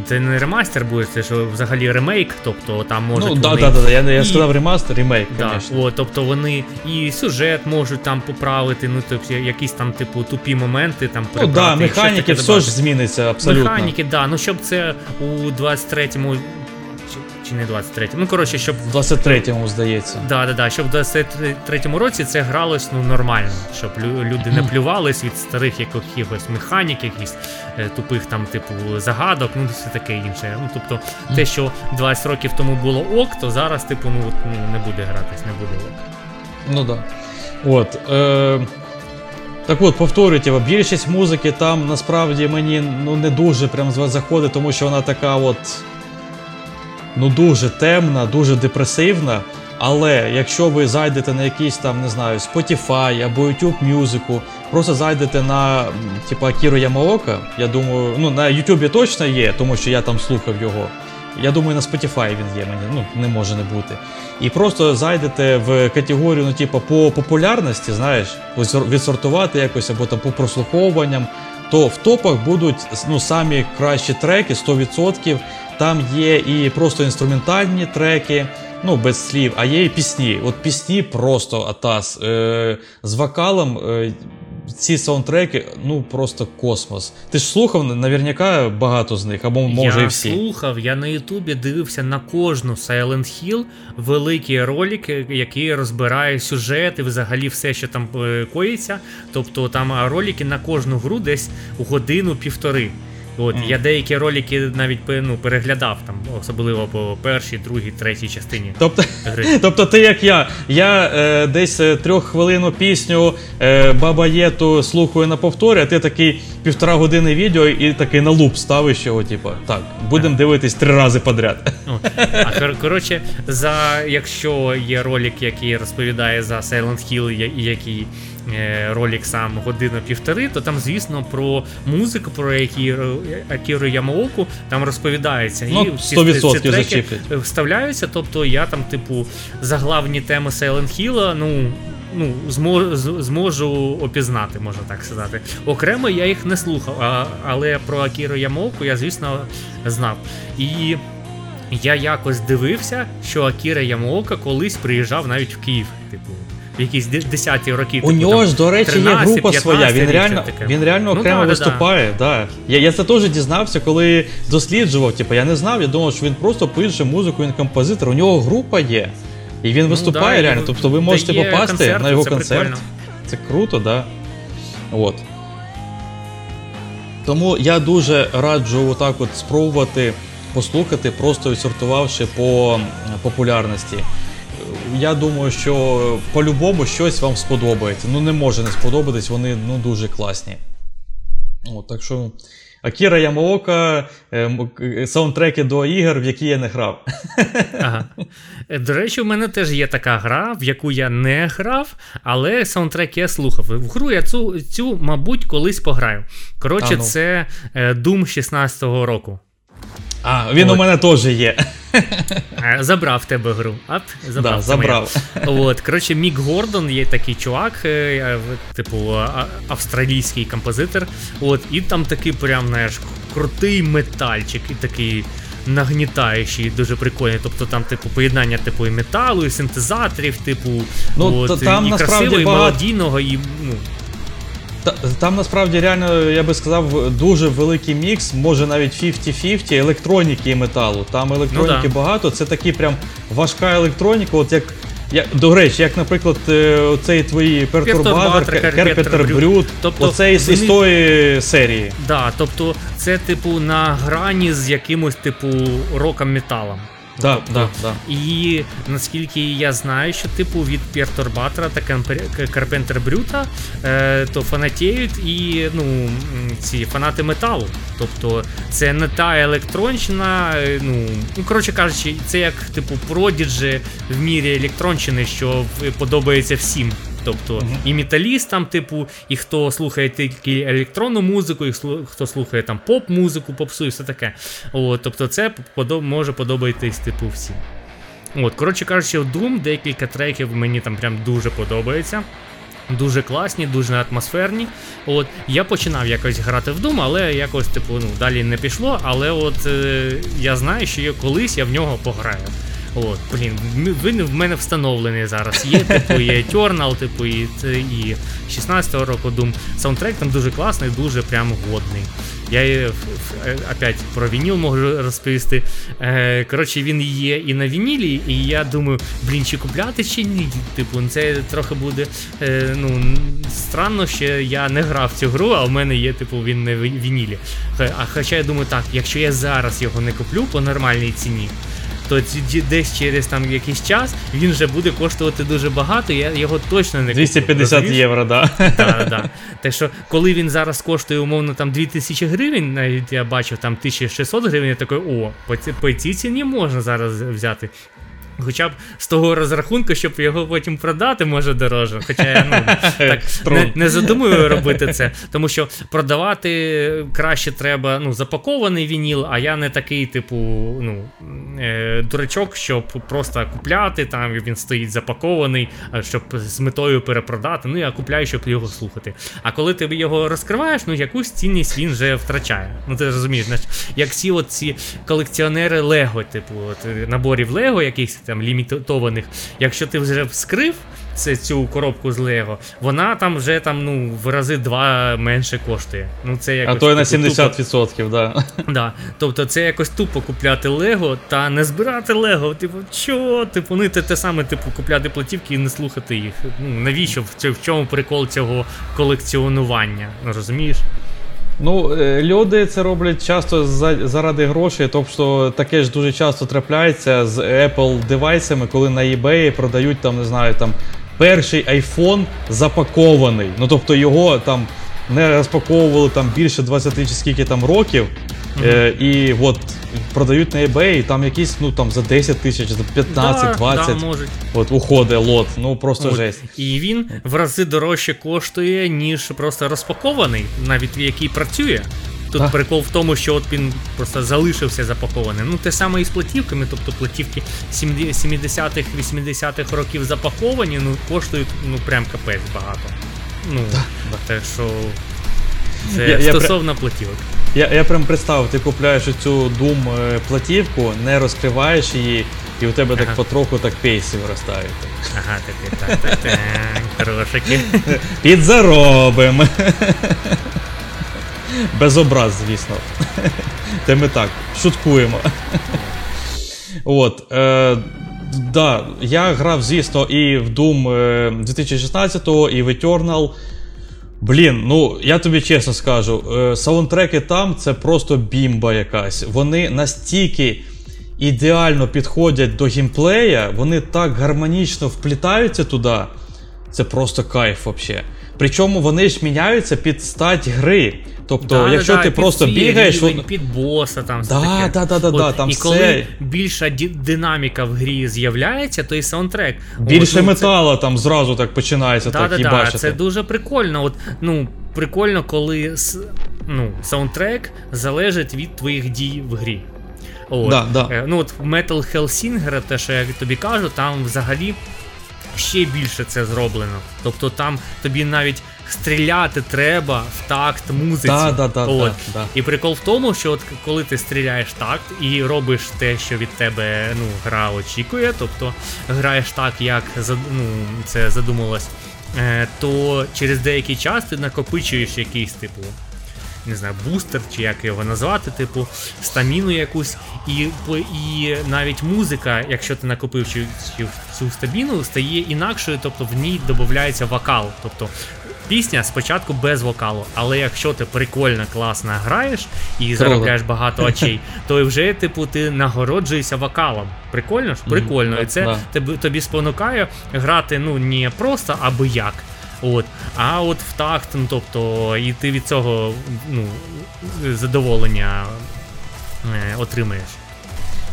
це не ремастер буде, це ж взагалі ремейк, тобто там можуть. Ну, да, вони... да, да, я я сказав ремастер, ремейк. Да, о, Тобто вони і сюжет можуть там поправити, ну, тобто якісь там, типу, тупі моменти там Ну, да, механіки все ж зміниться абсолютно. Механіки, да. Ну, щоб це у 23-му чи не 23 Ну, коротше, щоб. В 23-му, здається. Да, да, да. Щоб в 23-му році це гралось ну, нормально, щоб люди не плювались від старих якихось механік, якихось е, тупих там, типу, загадок, ну все таке інше. Ну, тобто, те, що 20 років тому було ок, то зараз, типу, ну, ну не буде гратись, не буде ок. Ну так. Да. От. Е... Так от, повторюйте, більшість музики там насправді мені ну, не дуже прям заходить, тому що вона така от ну дуже темна, дуже депресивна. Але якщо ви зайдете на якийсь там, не знаю, Spotify або YouTube Music, просто зайдете на типу, Акіру Ямаока, я думаю, ну на YouTube точно є, тому що я там слухав його. Я думаю, на Spotify він є, мені ну не може не бути. І просто зайдете в категорію, ну, типу, по популярності, знаєш, відсортувати якось або там по прослуховуванням, то в топах будуть ну, самі кращі треки 100%. Там є і просто інструментальні треки ну, без слів, а є і пісні. От пісні просто атас. Е, З вокалом е, ці саундтреки, ну просто космос. Ти ж слухав наверняка багато з них, або може я і всі. Я слухав, я на Ютубі дивився на кожну Silent Hill великі ролики, які розбирають сюжет і взагалі все, що там е, коїться. Тобто там ролики на кожну гру десь у годину-півтори. От, mm. Я деякі ролики навіть ну, переглядав, там, особливо по першій, другій, третій частині. Тобто гри. тобто ти як я. Я е, десь е, трьоххвилинну пісню е, Баба Єту слухаю на повторі, а ти такий півтора години відео і такий на луп ставиш його, типу, так, будемо дивитись три рази подряд. О, а коротше, за якщо є ролик, який розповідає за Silent Hill, який Е, ролик сам година-півтори, то там, звісно, про музику, про Акіру Ямаоку там розповідається. Ну, 100% ці, ці треки вставляються. Тобто я там, типу, заглавні теми Silent Hill, ну. Ну, зможу, опізнати, можна так сказати. Окремо я їх не слухав, а, але про Акіру Ямоку я, звісно, знав. І я якось дивився, що Акіра Ямоока колись приїжджав навіть в Київ. Типу, якісь 10-ті роки. У типу, нього ж, до речі, 13, є група своя. Він реально він реально ну, окремо да, виступає. Да. да. Я я це теж дізнався, коли досліджував. Типу, я не знав, я думав, що він просто пише музику, він композитор. У нього група є. І він ну, виступає да, реально. Тобто ви можете попасти концерти, на його це концерт. Прикольно. Це круто, да. От. Тому я дуже раджу отак от спробувати послухати, просто відсортувавши по популярності я думаю, що по-любому щось вам сподобається. Ну, не може не сподобатись, вони ну, дуже класні. От, Так що Акіра Ямаока, е, саундтреки до ігор, в які я не грав. Ага. До речі, у мене теж є така гра, в яку я не грав, але саундтрек я слухав. В гру я цю, цю мабуть, колись пограю. Коротше, а, ну. це е, Doom 16-го року. А, він От. у мене теж є. Е, забрав тебе гру. Ап, забрав. Да, забрав. От, Коротше, Мік Гордон є такий чувак, е, типу австралійський композитор. От, І там такий прям, знаєш, крутий метальчик, і такий нагнітаючий, дуже прикольний. Тобто там, типу, поєднання типу, і металу, і синтезаторів, типу, ну, от, там, і красивого, і молодійного, і ну, там насправді реально, я би сказав, дуже великий мікс, може навіть 50-50 електроніки і металу. Там електроніки ну, да. багато, це такі прям важка електроніка, от як. Я, До речі, як, наприклад, цей твої пертурбатор, Керпетер Брюд, тобто оце із, із тої серії. Да, тобто це, типу, на грані з якимось, типу, роком металом. Да, да, да. І наскільки я знаю, що типу від Пертурбатора та Карпентер Брюта, е, то фанатіють і ну, ці фанати металу. Тобто це не та електронщина, е, ну, ну коротше кажучи, це як типу продіджі в мірі електронщини, що подобається всім. Тобто uh-huh. і металістам, типу, і хто слухає тільки електронну музику, і хто слухає там поп-музику, попсу і все таке. От, Тобто це подоб... може подобатись типу всім. От, Коротше кажучи, Doom декілька треків мені там прям дуже подобається. Дуже класні, дуже атмосферні. От Я починав якось грати в Doom, але якось типу, ну, далі не пішло. Але от е, я знаю, що я колись я в нього пограю. От, блін, він в мене встановлений зараз. Є, типу, є Eternal, типу, і і 16-го року Doom. Саундтрек там дуже класний, дуже прям годний. Я е, опять про вініл можу розповісти. Е, коротше, він є і на вінілі, і я думаю, блін, чи купляти чи ні. Типу, це трохи буде е, ну, странно, що я не грав цю гру, а в мене є, типу, він на вінілі. А хоча я думаю, так, якщо я зараз його не куплю по нормальній ціні то десь через там якийсь час він вже буде коштувати дуже багато. Я його точно не 250 куплю, євро, да. Так, да. Так що, коли він зараз коштує умовно там 2000 гривень, навіть я бачив там 1600 гривень, я такий, о, по, по цій ціні можна зараз взяти. Хоча б з того розрахунку, щоб його потім продати, може дороже. Хоча я ну, так не, не задумую робити це, тому що продавати краще треба ну, запакований вініл, а я не такий, типу, ну, е, дурачок, щоб просто купляти, там він стоїть запакований, щоб з метою перепродати. Ну, я купляю, щоб його слухати. А коли ти його розкриваєш, ну якусь цінність він вже втрачає. Ну, ти розумієш, як от ці колекціонери Лего, типу, от, наборів Лего, якихось там лімітованих. Якщо ти вже вскрив це, цю коробку з Лего, вона там вже там ну в рази два менше коштує. Ну це якось А то й на 70%, тупо. да. Да. Тобто це якось тупо купляти Лего та не збирати Лего. Типу, що? Типу, ну те, те саме, типу, купляти платівки і не слухати їх. Ну навіщо в чому прикол цього колекціонування? Ну розумієш? Ну, е, люди це роблять часто заради грошей, тобто таке ж дуже часто трапляється з Apple девайсами, коли на eBay продають там, не знаю, там перший iPhone запакований. Ну тобто його там не розпаковували там більше 20 чи скільки там років. Mm-hmm. Е, І от продають на eBay, і там якісь ну там за 10 тисяч, за 15, 20 да. От уходить лот. Ну просто от. жесть. І він в рази дорожче коштує, ніж просто розпакований, навіть який працює. Тут а. прикол в тому, що от він просто залишився запакований. Ну, те саме і з платівками, тобто платівки 70-х, 80-х років запаковані, ну коштують ну прям капець багато. Ну, так що це я, стосовно я, платівок. Я я прям представив, ти купляєш цю Doom е, платівку, не розкриваєш її, і у тебе ага. так потроху так пейси виростають. Ага, так, так, так, так, хорошики. Підзаробимо. Без образ, звісно. Те ми так, шуткуємо. От. Е, да, Я грав, звісно, і в Doom 2016-го, і в Eternal. Блін, ну я тобі чесно скажу, е, саундтреки там це просто бімба якась. Вони настільки ідеально підходять до геймплея, вони так гармонічно вплітаються туди. Це просто кайф взагалі. Причому вони ж міняються під стать гри. Тобто, да, якщо да, ти просто бігаєш. Рівень, під боса там да, таке. Да, да, да, От, да, там І все... коли більша динаміка в грі з'являється, то і саундтрек. Більше От, ну, метала це... там зразу так починається. Да, так, да, да, Це дуже прикольно. От, ну, Прикольно, коли ну, саундтрек залежить від твоїх дій в грі. От. Да, да. Е, ну, от Metal Hellsinger, те, що я тобі кажу, там взагалі ще більше це зроблено. Тобто там тобі навіть стріляти треба в такт музиці. Да, да, да, от. да, І прикол в тому, що от коли ти стріляєш такт і робиш те, що від тебе ну, гра очікує, тобто граєш так, як ну, це задумалось, е, то через деякий час ти накопичуєш якийсь типу не знаю, бустер, чи як його назвати, типу, стаміну якусь, і і навіть музика, якщо ти накопив цю, цю стаміну, стає інакшою, тобто в ній додається вокал. Тобто пісня спочатку без вокалу, але якщо ти прикольно, класно граєш і заробляєш багато очей, то вже типу ти нагороджуєшся вокалом. Прикольно ж? Прикольно. І це тобі, тобі спонукає грати ну не просто аби як. От. А от в такт, ну тобто, і ти від цього ну, задоволення е, отримаєш.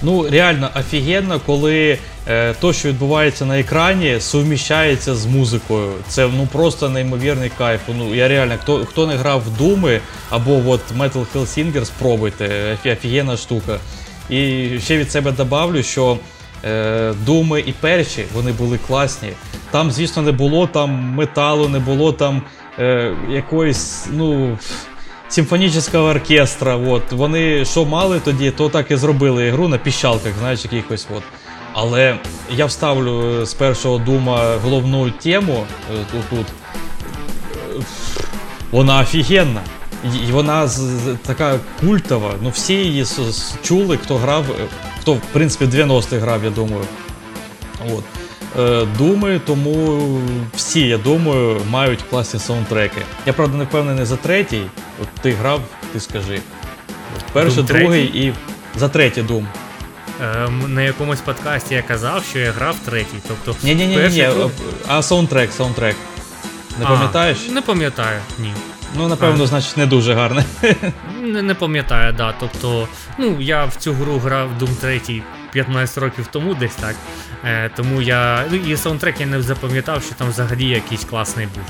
Ну, реально офігенно, коли е, то, що відбувається на екрані, суміщається з музикою. Це ну просто неймовірний кайф. Ну, я реально, хто хто не грав в Думи або от Metal Hellsinger, спробуйте. Офігенна штука. І ще від себе добавлю, що Думи і перші вони були класні. Там, звісно, не було там металу, не було там е, якоїсь, ну. Симфонічного оркестра. От. Вони що мали тоді, то так і зробили ігру на піщалках, знаєш, якихось. от. Але я вставлю е, з першого дума головну тему е, тут. Вона офігенна. І вона така культова. Ну всі її чули, хто грав, е, хто в принципі в 90-х грав, я думаю. От. Е, Думи, тому всі, я думаю, мають класні саундтреки. Я правда не впевнений за третій. От ти грав, ти скажи. Перший, другий і за третій Дум. Ем, на якомусь подкасті я казав, що я грав третій. Тобто, ні ні ні ні а саундтрек, саундтрек. Не пам'ятаєш? Не пам'ятаю, ні. Ну, напевно, а. значить, не дуже гарне. Не не пам'ятаю, да. Тобто, ну, я в цю гру грав Doom 3 15 років тому, десь так. Е, Тому я. Ну і саундтрек я не запам'ятав, що там взагалі якийсь класний був.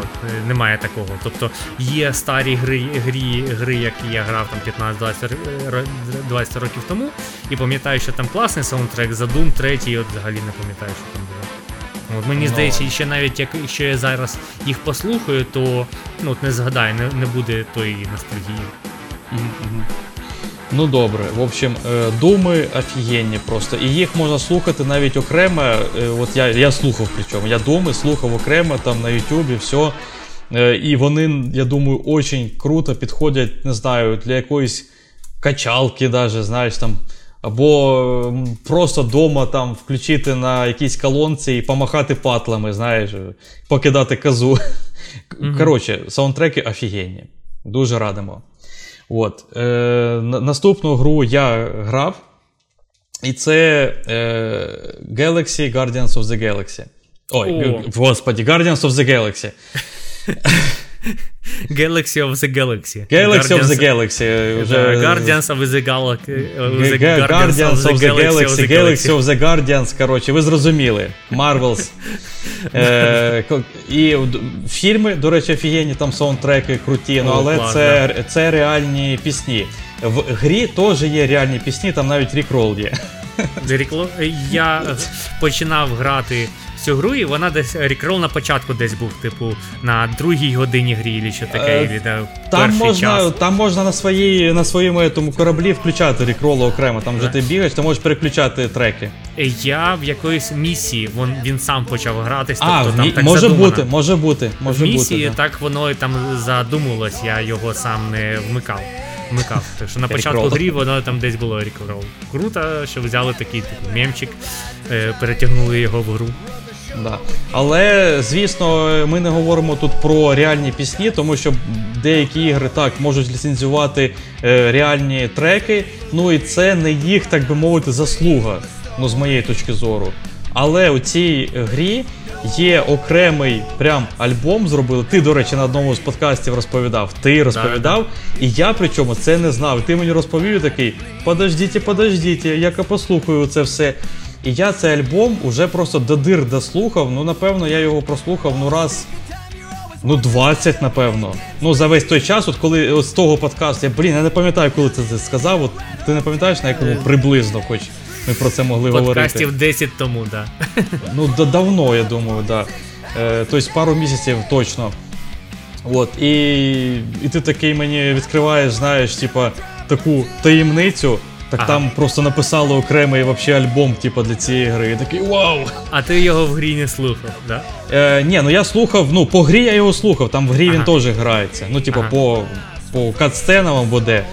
От, е, немає такого. Тобто є старі гри, грі, гри, які я грав там 15-20 років тому, і пам'ятаю, що там класний саундтрек, за Doom 3, от взагалі не пам'ятаю, що там було. Мені Ну. здається, ще навіть як, якщо я зараз їх послухаю, то ну, от не згадаю, не, не буде тої ностальгії. Ну добре, в общем, е, думи офігенні просто. І їх можна слухати навіть окремо. е, От я, я слухав причому. Я думи слухав окремо там на Ютубі, все. І вони, я думаю, очень круто підходять, не знаю, для якоїсь качалки, даже, знаєш, там. Або просто вдома там включити на якійсь колонці і помахати патлами, знаєш, покидати козу. Мгм. Коротше, саундтреки офігенні. Дуже радимо. От, е, наступну гру я грав, і це е, Galaxy Guardians of the Galaxy. Ой, г- господі, Guardians of the Galaxy. Galaxy of the Galaxy. Galaxy of the Galaxy. Да, Guardians of the Galaxy. Guardians of the Galaxy, Galaxy of the Guardians, коротше, ви зрозуміли. Marvels. Е, і фільми, до речі, офігенні, там саундтреки круті, ну, але це, це реальні пісні. В грі теж є реальні пісні, там навіть рік-рол є. Я починав грати цю гру, і вона десь рікрол на початку десь був, типу, на другій годині грі, чи що таке, Е, і, да, Там можна, час. там можна на, своїй, на своєму тому кораблі включати рік-ролу окремо. Там вже ти бігаєш, ти можеш переключати треки. Я в якоїсь місії, він, він сам почав гратись, А, тобто там так може задумано. бути, може бути. Може в місії бути, да. так воно і там задумалось, я його сам не вмикав. Вмикав. Так що на початку грі воно там десь було рік-рол. Круто, що взяли такий типу, мемчик, е, перетягнули його в гру. Да. Але, звісно, ми не говоримо тут про реальні пісні, тому що деякі ігри так можуть ліцензувати е, реальні треки. Ну і це не їх, так би мовити, заслуга, ну, з моєї точки зору. Але у цій грі є окремий прям альбом зробили. Ти, до речі, на одному з подкастів розповідав. Ти розповідав, і я причому це не знав. Ти мені розповів і такий: подождіть, подождіть, я-ка послухаю це все. І я цей альбом уже просто до дир дослухав. Ну, напевно, я його прослухав ну раз. Ну, 20, напевно. Ну, за весь той час, от коли от з того подкасту, я блін, я не пам'ятаю, коли ти це сказав. От ти не пам'ятаєш, на якому приблизно, хоч ми про це могли говорити. Подкастів 10 тому, так. Да. Ну, да, давно, я думаю, да. Е, тобто пару місяців точно. От, і, і ти такий мені відкриваєш, знаєш, типа, таку таємницю. Так Ага. там просто написали окремий вообще альбом, типа, для цієї гри. Я такий вау! А ти його в грі не слухав, да? Е, ні, ну я слухав, ну по грі я його слухав, там в грі він теж грається. Ну, типу, Ага. по, по катсценам буде.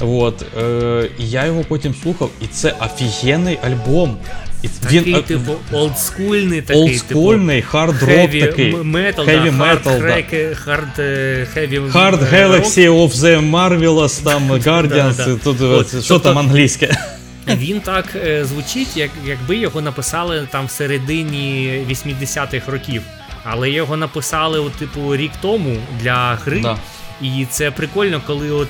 От, е, і я його потім слухав, і це офігенний альбом. І Такий, він, типу, олдскульний такий, олдскульний, хард-рок такий. metal, Heavy да, metal, hard, да. crack, hard, е, heavy Hard е, Galaxy of the Marvelous, там Guardians, Да-да. тут От, що тобто- там англійське. Він так е, звучить, як, якби його написали там в середині 80-х років. Але його написали, от, типу, рік тому для гри. Да. І це прикольно, коли от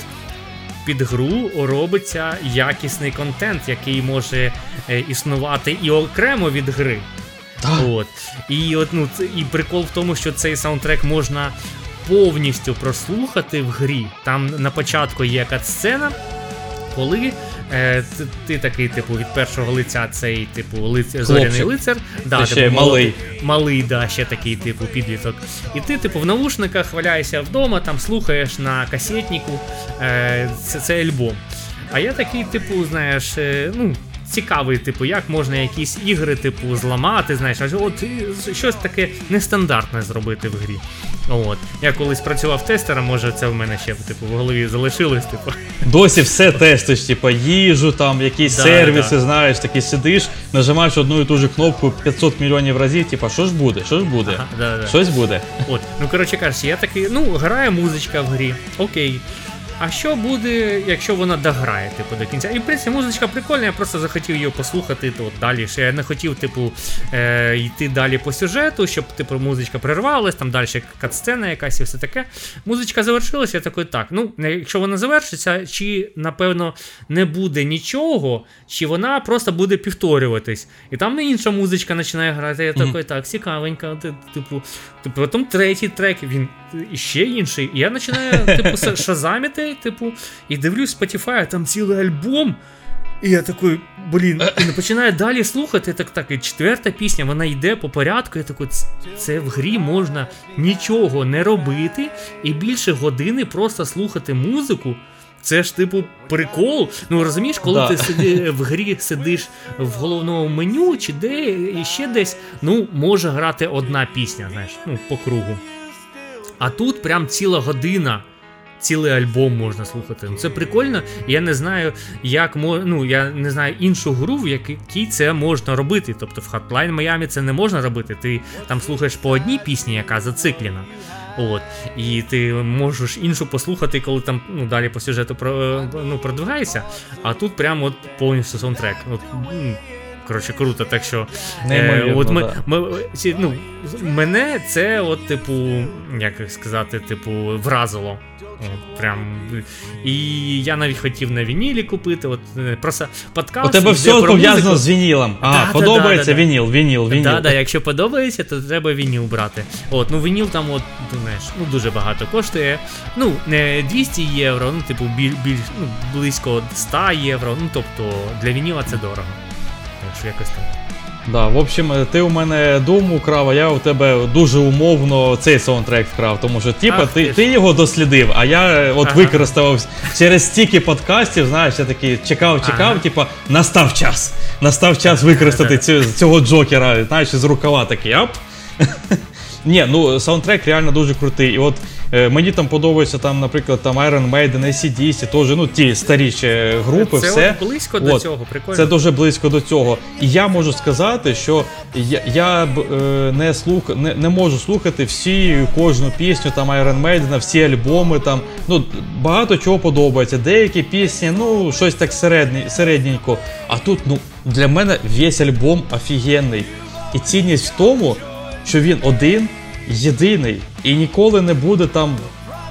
під гру робиться якісний контент, який може е, існувати і окремо від гри. От. І, от, ну, і прикол в тому, що цей саундтрек можна повністю прослухати в грі. Там на початку є катсцена, коли е, ти, ти такий, типу, від першого лиця цей, типу, лицар, зоряний лицар. Да, ще малий. Малий, да, ще такий, типу, підліток. І ти, типу, в наушниках валяєшся вдома, там слухаєш на касетнику е, це, це альбом. А я такий, типу, знаєш, е, ну. Цікавий, типу, як можна якісь ігри, типу, зламати, знаєш, аж от щось таке нестандартне зробити в грі. От. Я колись працював тестером, може це в мене ще типу, в голові залишилось, типу. Досі все тестиш, типа їжу, там якісь Да, сервіси, да. знаєш, такий сидиш, нажимаєш одну і ту же кнопку 500 мільйонів разів, типа, що ж буде, що ж буде, Ага, да, да. щось буде. От, ну коротше кажучи, я такий, ну, грає музичка в грі, окей. А що буде, якщо вона дограє, типу, до кінця. І в принципі, музичка прикольна, я просто захотів її послухати то, далі. Що я не хотів, типу, е, йти далі по сюжету, щоб типу, музичка прервалась, там далі катсцена якась і все таке. Музичка завершилася, я такий, так. Ну, якщо вона завершиться, чи напевно не буде нічого, чи вона просто буде повторюватись. І там не інша музичка починає грати. Я такий, так, цікавенько, типу, типу, потім третій трек, він іще інший. І я починаю, типу, шазамити, типу, і дивлюсь Spotify, там цілий альбом. І я такий, блін, і починаю далі слухати. Так, так, і четверта пісня, вона йде по порядку. Я такий, це в грі можна нічого не робити і більше години просто слухати музику. Це ж, типу, прикол. Ну розумієш, коли да. ти сиди в грі сидиш в головному меню чи де і ще десь, ну, може грати одна пісня, знаєш, ну, по кругу. А тут прям ціла година. Цілий альбом можна слухати. Ну, Це прикольно. Я не знаю, як ну, я не знаю іншу гру, в якій це можна робити. Тобто в Hotline Miami це не можна робити. Ти там слухаєш по одній пісні, яка зациклена. От, І ти можеш іншу послухати, коли там ну, далі по сюжету про, ну, продвигаєшся, а тут прямо от повністю саундтрек. От, Коротше, круто, так що е, от ми, да. ми, ну, мене це, от, типу, як сказати, типу, вразило. От, прям. І я навіть хотів на вінілі купити. От, е, просто подкаст. У тебе все пов'язано з вінілом. А, да, подобається да, да, вініл, вініл, вініл. Так, да, якщо подобається, то треба вініл брати. От, ну Вініл там, от, знаєш, ну дуже багато коштує. Ну, не 200 євро, ну, типу, біль, біль, ну, близько 100 євро. Ну, тобто для вініла це дорого. Що якось так. Да, в общем, ти у мене думу украв, а я у тебе дуже умовно цей саундтрек вкрав, тому що типа ти ти його дослідив, а я е, от ага. використав через стільки подкастів, знаєш, я такий чекав, чекав, ага. типа настав час. Настав час використати цю, цього джокера, знаєш, з рукава такий ап. Ні, ну саундтрек реально дуже крутий. І от е, мені там подобається, там, наприклад, там Iron Maiden, ACDC, теж, ну ті старіші групи. Це все. От близько до цього, прикольно. Це дуже близько до цього. І я можу сказати, що я я е, не слух, не, не можу слухати всі кожну пісню там Iron Maiden, всі альбоми. там, ну Багато чого подобається. Деякі пісні, ну, щось так середні, середненько. А тут, ну, для мене весь альбом офігенний. І цінність в тому що він один, єдиний, і ніколи не буде там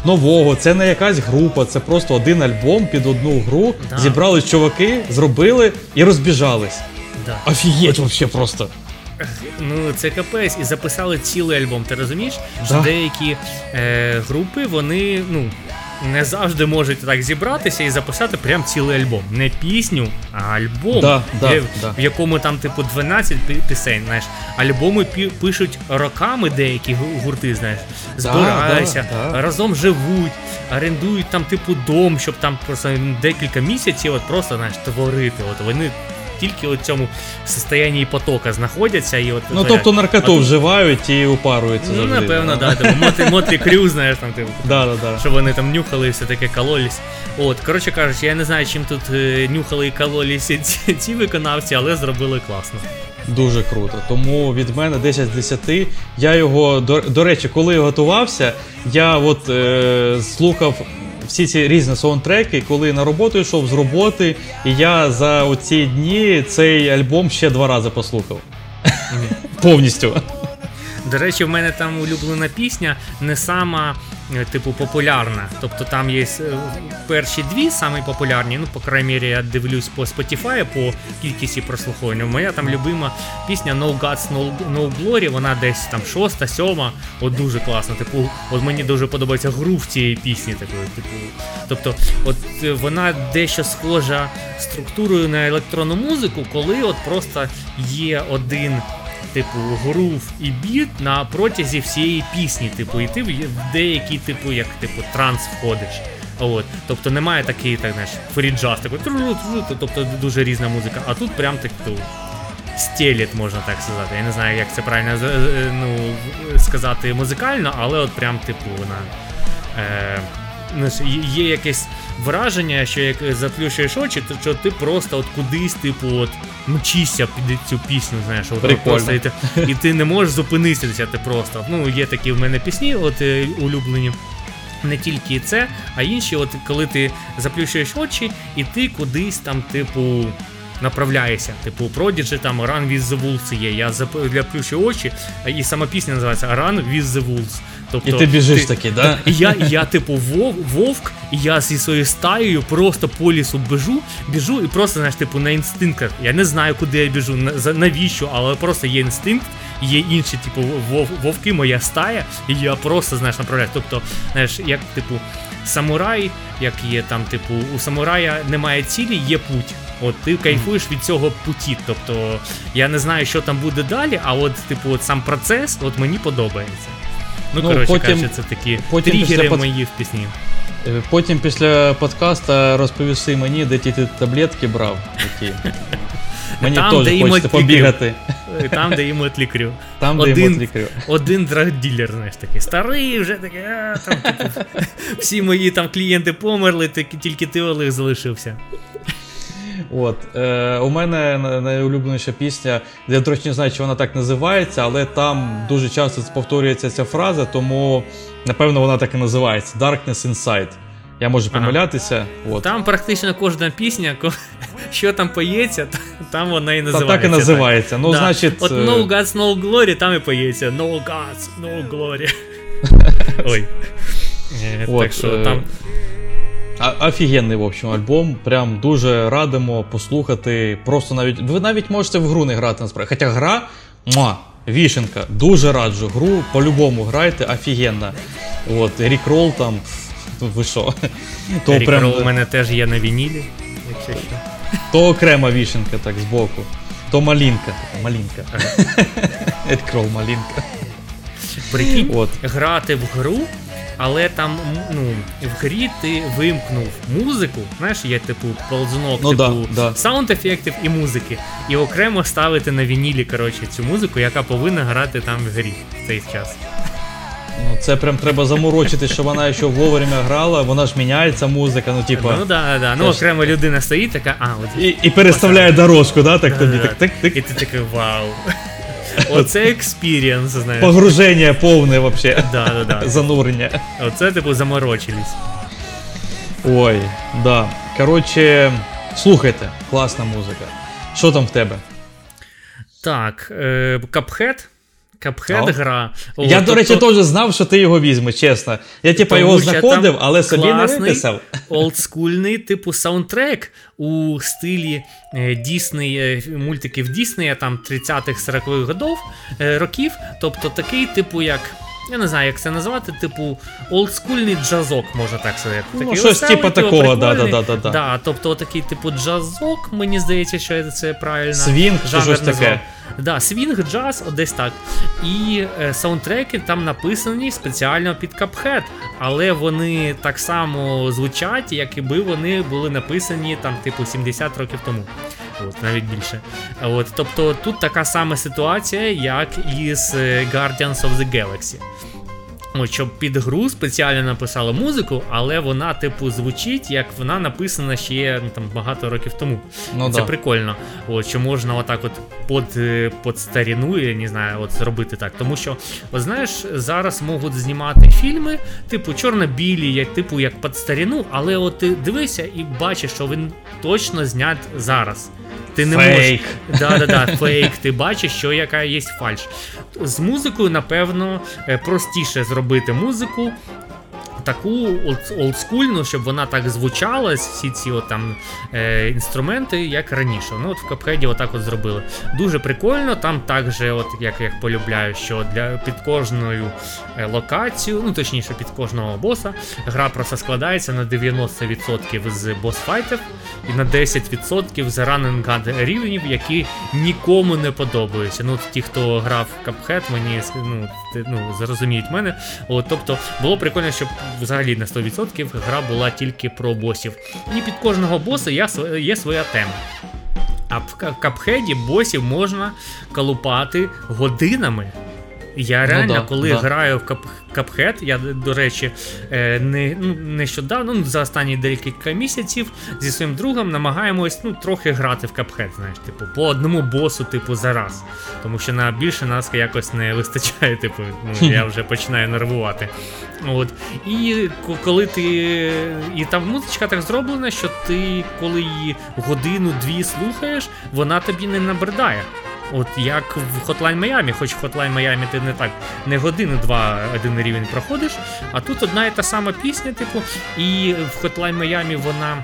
нового. Це не якась група, це просто один альбом під одну гру. Да. Зібрали чуваки, зробили і розбіжались. Да. Офігеть вообще просто. Ну, це капець, і записали цілий альбом. Ти розумієш? Да. Що деякі е, групи, вони, ну не завжди можуть так зібратися і записати прям цілий альбом. Не пісню, а альбом, да, да, в, да. в якому там, типу, 12 пісень. знаєш. Альбоми пишуть роками деякі гурти, знаєш, збираються, разом живуть, орендують там, типу, дом, щоб там просто декілька місяців от просто знаєш, творити. От Вони тільки у цьому состоянні потока знаходяться. і от Ну тобто наркоту а вживають і упаруються. Ну, завжди, напевно, да. Типу, мотрі, мотрі крю, знаєш, там, типу, да, да, да. що вони там нюхали і все таке кололись. От, коротше кажучи, я не знаю, чим тут е, нюхали і кололися ці, ці виконавці, але зробили класно. Дуже круто. Тому від мене 10 з 10. Я його, до, до речі, коли готувався, я от е, слухав всі ці різні саундтреки, коли на роботу йшов з роботи, і я за оці дні цей альбом ще два рази послухав. Повністю. До речі, в мене там улюблена пісня не сама типу, популярна. Тобто там є е, перші дві самі популярні. Ну, по крайній мірі, я дивлюсь по Spotify, по кількості прослуховування. Моя там любима пісня No Gods, No, no Glory, вона десь там шоста, сьома. От дуже класно. Типу, от мені дуже подобається грув цієї пісні. Такої, типу. Тобто, от е, вона дещо схожа структурою на електронну музику, коли от просто є один типу, грув і біт на протязі всієї пісні. Типу, і ти в деякий, типу, як типу, транс входиш. От, Тобто немає такий, так знаєш, фріджаз, такий, тобто дуже різна музика. А тут прям так типу, стеліт, можна так сказати. Я не знаю, як це правильно ну, сказати музикально, але от прям, типу, вона. Е, є якесь враження, що як заплющуєш очі, то що ти просто от кудись, типу, от мчишся під цю пісню, знаєш, от просто і ти, і ти не можеш зупинитися, ти просто. Ну, є такі в мене пісні, от е, улюблені. Не тільки це, а інші, от коли ти заплющуєш очі, і ти кудись там, типу, направляєшся. Типу, Prodigy, там Run with the Wolves є. Я заплющу очі, і сама пісня називається Run with the Wolves. Тобто, І ти біжиш ти, такий, да? І я, я, типу, вов, вовк, і я зі своєю стаєю просто по лісу біжу, біжу і просто, знаєш, типу, на інстинктах. Я не знаю, куди я біжу, навіщо, але просто є інстинкт, є інші, типу, вов, вовки, моя стая, і я просто, знаєш, направляю. Тобто, знаєш, як, типу, самурай, як є там, типу, у самурая немає цілі, є путь. От ти кайфуєш від цього путі. Тобто я не знаю, що там буде далі, а от, типу, от сам процес от мені подобається. Ну, ну коротше потім, кажучи, це такі потім тригери після... мої в пісні. Е, потім після подкаста розповісти мені, де ті ти таблетки брав. які. Мені там, теж хочеться побігати. Там, де йому лікарю. Там, де йому лікарю. Один драгділер, знаєш, такий старий, вже такий, а, там, типу, всі мої там клієнти померли, тільки ти Олег залишився. От, е, У мене найулюбленіша пісня, я речі, не знаю, чи вона так називається, але там дуже часто повторюється ця фраза, тому напевно вона так і називається Darkness Inside. Я можу помилятися. Ага. От. Там практично кожна пісня, що там поється, там вона і називається. Та, так і називається. Ну, да. значить... От е, No Gods, No Glory, там і поється. No Gods, No Glory. Ой. Е, От, так що е, там. Офігенний, в общем, альбом. Прям дуже радимо послухати. Просто навіть. Ви навіть можете в гру не грати насправді. Хоча гра. Муа, Вішенка, дуже раджу гру, по-любому грайте, офігенна. От, Рік Рол там. Ви що? То Рік прям... Рол у мене теж є на вінілі, якщо що. То окрема вішенка, так, збоку. То малінка, така малінка. Рік Рол малінка. Прикинь, От. грати в гру але там ну, в грі ти вимкнув музику, знаєш, є типу ползунок, ну, типу да, да. саунд-ефектів і музики, і окремо ставити на вінілі коротше, цю музику, яка повинна грати там в грі в цей час. Ну, Це прям треба заморочити, щоб вона ще вовремя грала, вона ж міняється музика, ну типа. Ну да, да. Ну окремо людина стоїть така, а от. І і переставляє дорожку, да, так тобі. так, так, так. І ти такий вау. Оце experience, знаєш. Погруження повне вообще. Да, да, да. Занурення. Оце, типу, заморочились. Ой, да. Коротше, слухайте, класна музика. Що там в тебе? Так, Cuphead. Cuphead гра. Я, О, до речі, теж знав, що ти його візьмеш, чесно. Я типа його знаходив, але собі не виписав. Олдскульний, типу, саундтрек у стилі е, Дісней, е, мультиків Діснея, там 30-х 40-х годов, е, років. Тобто такий, типу, як. Я не знаю, як це назвати, типу, олдскульний джазок, можна так сказати. Ну, такий Щось типу такого, да, да, да, да. Да, Тобто такий, типу, джазок, мені здається, що це правильно. Свінг чи щось таке. Да, Свінг, джаз, десь так. І е, саундтреки там написані спеціально під Cuphead, але вони так само звучать, якби вони були написані там, типу, 70 років тому. От, Навіть більше. От, Тобто тут така сама ситуація, як і з е, Guardians of the Galaxy. Щоб під гру спеціально написали музику, але вона, типу, звучить, як вона написана ще ну, там, багато років тому. Ну, Це да. прикольно. От, Що можна отак от під, під старіну, я не знаю, от зробити так. Тому що, от знаєш, зараз можуть знімати фільми, типу, чорно-білі, як, типу, як під старіну, але от ти дивишся і бачиш, що він точно знят зараз. Ти не фейк. можеш. Да-да-да, фейк. Ти бачиш, що яка є фальш. З музикою, напевно, е, простіше зробити музику, таку олдскульну, щоб вона так звучала, всі ці от там е, інструменти, як раніше. Ну от В Капхеді отак от зробили. Дуже прикольно, там також, от як як полюбляю, що для під кожною е, локацію, ну точніше, під кожного боса, гра просто складається на 90% з boss fight ів і на 10% з run and gun рівнів, які нікому не подобаються. Ну, Ті, хто грав в Cuphead, мені ну, ну, зрозуміють мене. От, Тобто було прикольно, щоб взагалі на 100% гра була тільки про босів. І під кожного боса є своя тема. А в Cuphead і босів можна колупати годинами. Я ну реально, ну, да, коли да. граю в Cuphead, я, до речі, е, не, ну, нещодавно, ну, за останні декілька місяців зі своїм другом намагаємось ну, трохи грати в Cuphead, знаєш, типу, по одному босу, типу, за раз. Тому що на більше нас якось не вистачає, типу, ну, я вже починаю нервувати. От. І коли ти. І там музичка так зроблена, що ти, коли її годину-дві слухаєш, вона тобі не набридає. От як в Hotline Miami, хоч в Hotline Miami ти не так не годину-два один рівень проходиш, а тут одна і та сама пісня, типу, і в Hotline Miami вона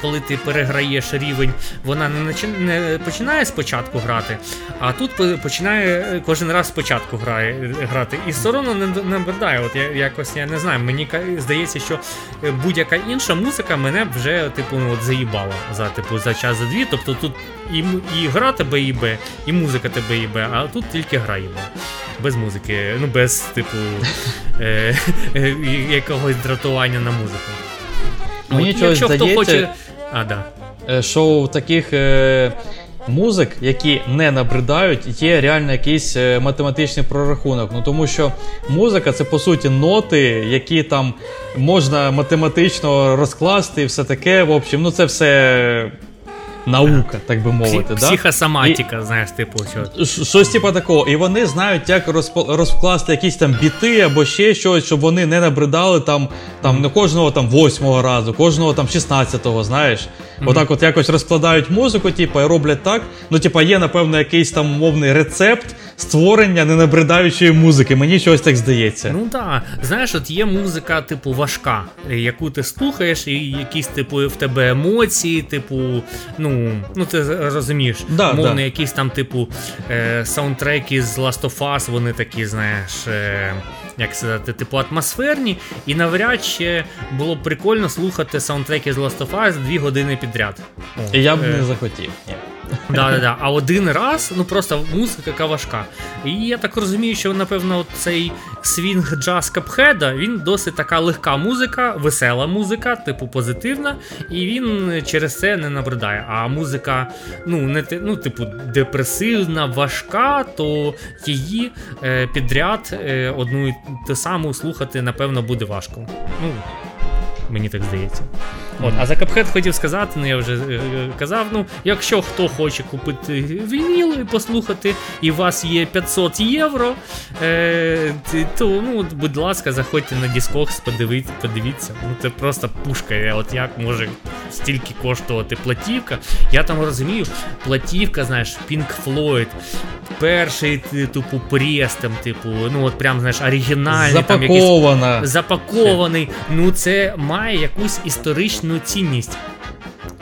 коли ти переграєш рівень, вона не не починає спочатку грати, а тут починає е, кожен раз спочатку грає, грати. І соромно не набридає. От я якось я не знаю. Мені здається, що е, будь-яка інша музика мене вже типу от заїбала за типу за час за дві. Тобто тут і і гра тебе їбе, і музика тебе їбе, а тут тільки гра їбе. Без музики, ну без типу е, е, якогось дратування на музику. Мені От, чогось здається, хоче... а, да. Е, що у таких е, музик, які не набридають, є реально якийсь е, математичний прорахунок. Ну Тому що музика це по суті ноти, які там можна математично розкласти і все таке. В общем, ну це все наука, так би мовити. Псі, психосоматика, і, знаєш, типу. Що. Щось типу такого. І вони знають, як розкласти якісь там біти або ще щось, щоб вони не набридали там там не кожного там восьмого разу, кожного там шістнадцятого, знаєш. Mm-hmm. Отак от якось розкладають музику, типу, і роблять так. Ну, типу, є, напевно, якийсь там умовний рецепт створення ненабридаючої музики. Мені щось так здається. Ну так. Знаєш, от є музика, типу, важка, яку ти слухаєш, і якісь, типу, в тебе емоції, типу, ну, ну ти розумієш, да, мовно, да. якісь там, типу, е, саундтреки з Last of Us, вони такі, знаєш. Е, як сказати, типу атмосферні, і навряд чи було б прикольно слухати саундтреки з Last of Us дві години підряд. І я б не е, захотів. Ні. Да, да, да. А один раз, ну просто музика яка важка. І я так розумію, що, напевно, цей свінг джаз Cuphead а, він досить така легка музика, весела музика, типу позитивна, і він через це не набридає. А музика, ну, не ну, типу, депресивна, важка, то її е, підряд е, одну і ту саму слухати, напевно, буде важко. Ну, Мені так здається. От, А за Cuphead хотів сказати, ну я вже е, е, казав, ну, якщо хто хоче купити вініл і послухати, і у вас є 500 євро, е, то, ну, будь ласка, заходьте на Discogs, подивіться, подивіться. Ну, Це просто пушка. От як може стільки коштувати платівка. Я там розумію, платівка, знаєш, Pink Floyd, перший типу прес, там, типу, ну от прям знаєш, оригінальний. Запакована. Там, якийсь, запакований. Ну, це має якусь історичну цінність.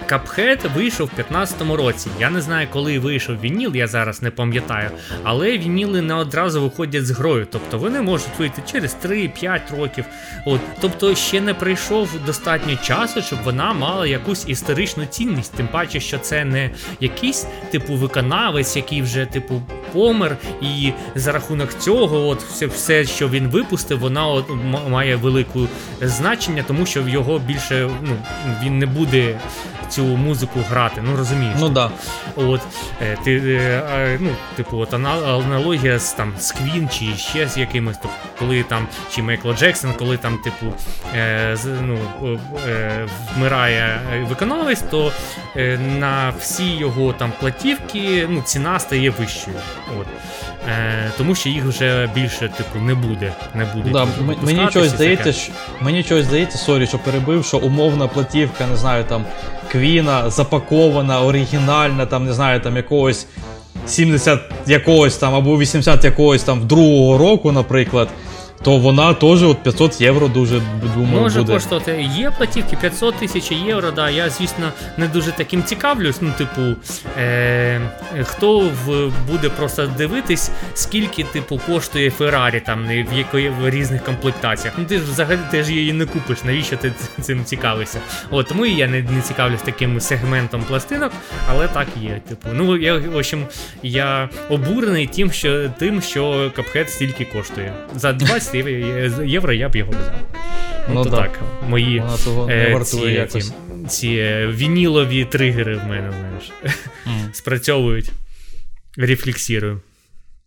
Cuphead вийшов в 15-му році. Я не знаю, коли вийшов Вініл, я зараз не пам'ятаю. Але Вініли не одразу виходять з грою. Тобто вони можуть вийти через 3-5 років. От, Тобто ще не прийшов достатньо часу, щоб вона мала якусь історичну цінність. Тим паче, що це не якийсь типу виконавець, який вже типу помер, і за рахунок цього, от все, все що він випустив, вона от, має велике значення, тому що в його більше ну, він не буде цю музику грати. Ну розумієш. Ну да. От е, ти е, ну, типу, от аналогія з там з Квін чи ще з якимось, тобто, коли там чи Майкл Джексон, коли там, типу, е, ну, вмирає виконавець, то на всі його там платівки ну, ціна стає вищою. От. Е, Тому що їх вже більше типу не буде. Не буде да, Мені чогось здається, що мені чогось здається, sorry, що перебив, що умовна платівка, не знаю, там Квіна запакована, оригінальна, там, не знаю, там якогось 70 якогось там або 80 якогось там другого року, наприклад то вона теж от 500 євро дуже думаю, Може буде. коштувати. Є платівки 500 тисяч євро. Да, Я, звісно, не дуже таким цікавлюсь. Ну, типу, е- хто в буде просто дивитись, скільки типу коштує Феррарі там в якої в різних комплектаціях. Ну ти ж взагалі ти ж її не купиш. Навіщо ти цим цікавишся? От тому і я не, не цікавлюсь таким сегментом пластинок, але так є. Типу, ну я в общем, я обурений тим, що тим, що капхет стільки коштує. За 20 20 євро я б його взяв. Ну, ну то так, мої е, ці, ці, ці е, вінілові тригери в мене знаєш, mm. спрацьовують. Рефлексірую.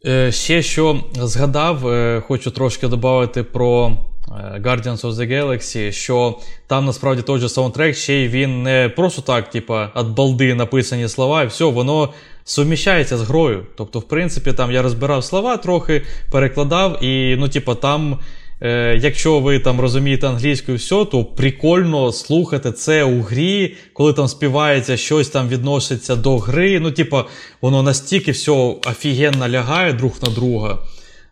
Е, ще що згадав, е, хочу трошки додати про е, Guardians of the Galaxy, що там насправді той же саундтрек, ще й він не просто так, типа, от балди написані слова, і все, воно суміщається з грою. Тобто, в принципі, там я розбирав слова трохи, перекладав, і ну, типа, там. Е, Якщо ви там розумієте англійську і все, то прикольно слухати це у грі, коли там співається щось там відноситься до гри. Ну, типа, воно настільки все офігенно лягає друг на друга.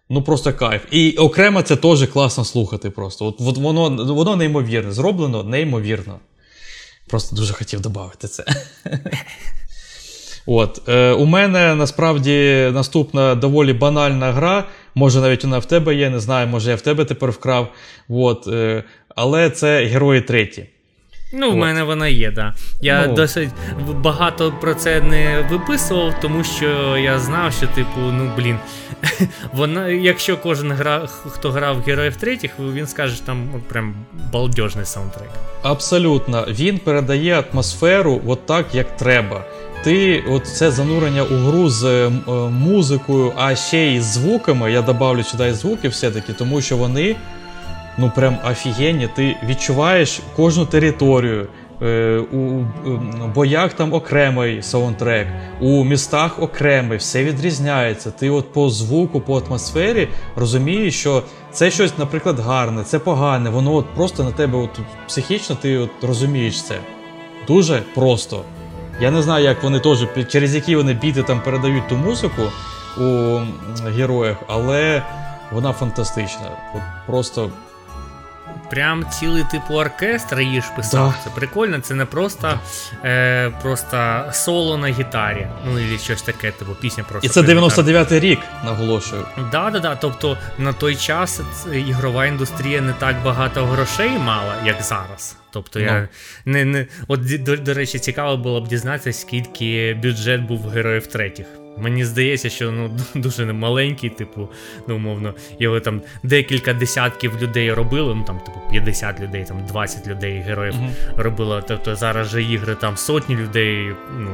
Ну, просто кайф. І окремо це теж класно слухати. просто. От, от Воно воно неймовірне, зроблено неймовірно. Просто дуже хотів додати це. От, е, У мене насправді наступна доволі банальна гра. Може, навіть вона в тебе є, не знаю, може я в тебе тепер вкрав. От, е, Але це герої треті. Ну, в мене вона є, так. Да. Я ну. досить багато про це не виписував, тому що я знав, що, типу, ну блін, вона, якщо кожен гра, хто грав героїв третіх, він скаже, що там прям балдежний саундтрек. Абсолютно, він передає атмосферу от так, як треба ти от це занурення у гру з е, музикою, а ще й з звуками. Я добавлю сюди і звуки все-таки, тому що вони ну прям офігенні. Ти відчуваєш кожну територію. Е, у боях там окремий саундтрек, у містах окремий, все відрізняється. Ти от по звуку, по атмосфері розумієш, що це щось, наприклад, гарне, це погане, воно от просто на тебе от психічно ти от розумієш це. Дуже просто. Я не знаю, як вони теж, через які вони біти там передають ту музику у героях, але вона фантастична. От Просто. Прям цілий типу оркестр її ж писав. Да. Це прикольно, це не просто да. е, просто соло на гітарі. Ну і щось таке, типу пісня просто. І це 99-й рік, наголошую. Да, да, да. Тобто на той час ігрова індустрія не так багато грошей мала, як зараз. Тобто я no. Ну. не не от до, до речі, цікаво було б дізнатися, скільки бюджет був героїв третіх. Мені здається, що ну дуже маленький, типу, ну умовно, його там декілька десятків людей робили. Ну там, типу, 50 людей, там 20 людей героїв uh-huh. робило. Тобто зараз же ігри там сотні людей ну,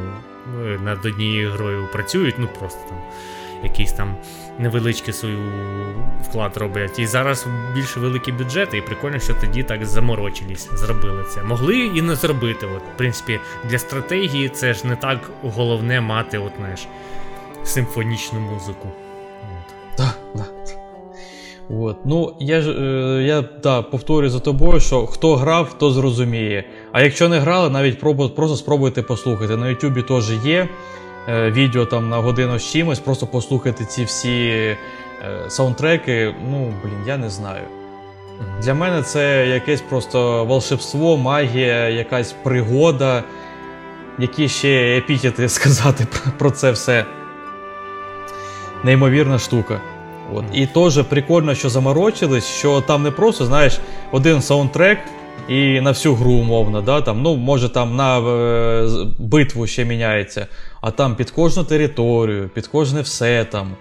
над однією грою працюють, ну просто там якийсь там невеличкий свій вклад роблять. І зараз більш великі бюджети, і прикольно, що тоді так заморочились, зробили це. Могли і не зробити. От, В принципі, для стратегії це ж не так головне мати, от знаєш, симфонічну музику. Так, так. От. Ну, я ж е, я да, повторюю за тобою, що хто грав, то зрозуміє. А якщо не грали, навіть пробу, просто спробуйте послухати. На Ютубі теж є. Е, відео там на годину з чимось, просто послухати ці всі е, саундтреки. Ну, блін, я не знаю. Для мене це якесь просто волшебство, магія, якась пригода, які ще епітети сказати про це все. Неймовірна штука. От. І теж прикольно, що заморочились, що там не просто, знаєш, один саундтрек і на всю гру умовно. да, там, ну, Може там на е, битву ще міняється, а там під кожну територію, під кожне все там.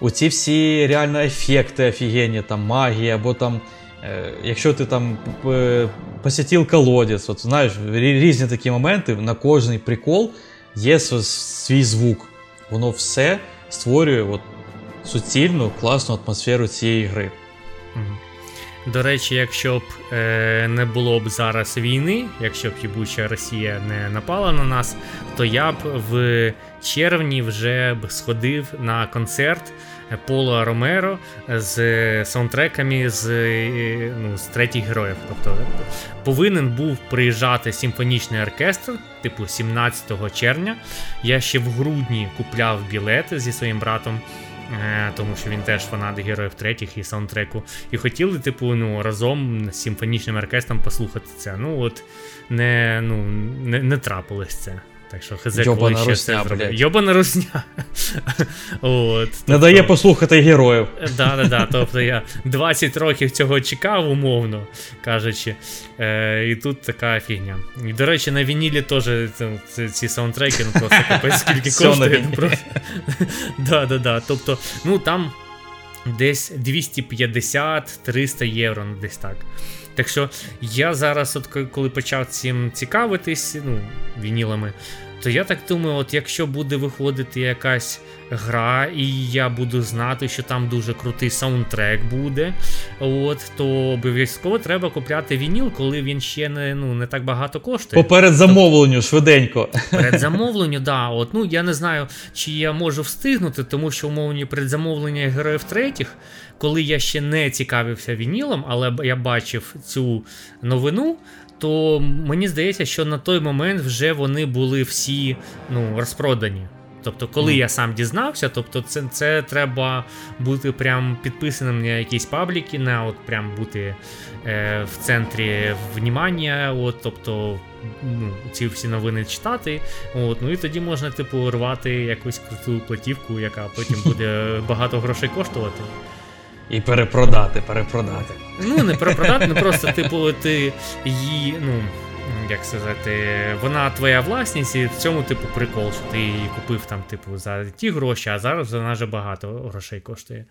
Оці всі реально ефекти офігенні, там магія, або там. Е, якщо ти там е, посітив колодязь, от знаєш, різні такі моменти, на кожний прикол є свій звук. Воно все створює от, суцільну, класну атмосферу цієї гри. До речі, якщо б е, не було б зараз війни, якщо б їбуча Росія не напала на нас, то я б в червні вже б сходив на концерт Пола Ромеро з саундтреками з е, ну, з третіх героїв. Тобто повинен був приїжджати симфонічний оркестр, типу 17 червня. Я ще в грудні купляв білети зі своїм братом. Е, тому що він теж фанат героїв третіх і саундтреку. І хотіли, типу, ну, разом з симфонічним оркестром послухати це. Ну, от не ну, не, не трапилось це. Так що хз, коли ще це зробив. Йобана русня. От, тобто... Не дає послухати героїв. Да, да, да. Тобто я 20 років цього чекав, умовно кажучи. Е, І тут така фігня. І, до речі, на вінілі теж ці, ці саундтреки, ну просто капець скільки коштує. да, да, да. Тобто, ну там десь 250-300 євро, ну десь так. Так що я зараз, от коли почав цим цікавитись, ну, вінілами, то я так думаю, от якщо буде виходити якась гра, і я буду знати, що там дуже крутий саундтрек буде, от, то обов'язково треба купляти вініл, коли він ще не ну, не так багато коштує. Поперед замовленню, швиденько. Перед замовленню, да. От, ну, Я не знаю, чи я можу встигнути, тому що умовні предзамовлення героїв третіх, коли я ще не цікавився вінілом, але я бачив цю новину то мені здається, що на той момент вже вони були всі ну, розпродані. Тобто, коли mm. я сам дізнався, тобто це це треба бути прям підписаним на якісь пабліки, на от прям бути е, в центрі внімання, от, тобто ну, ці всі новини читати. От, Ну і тоді можна, типу, рвати якусь круту платівку, яка потім буде багато грошей коштувати. І перепродати, перепродати. Ну, не перепродати, ну просто, типу, ти її, ну. Як сказати, вона твоя власність, і в цьому, типу, прикол, що ти її купив там, типу, за ті гроші, а зараз вона вже багато грошей коштує.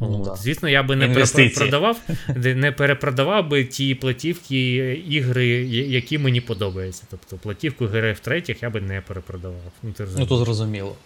Ну, От. Звісно, я би не перепродавав, не перепродавав би ті платівки ігри, які мені подобаються. Тобто платівку героїв третіх я би не перепродавав. Ну, ти ну то зрозуміло.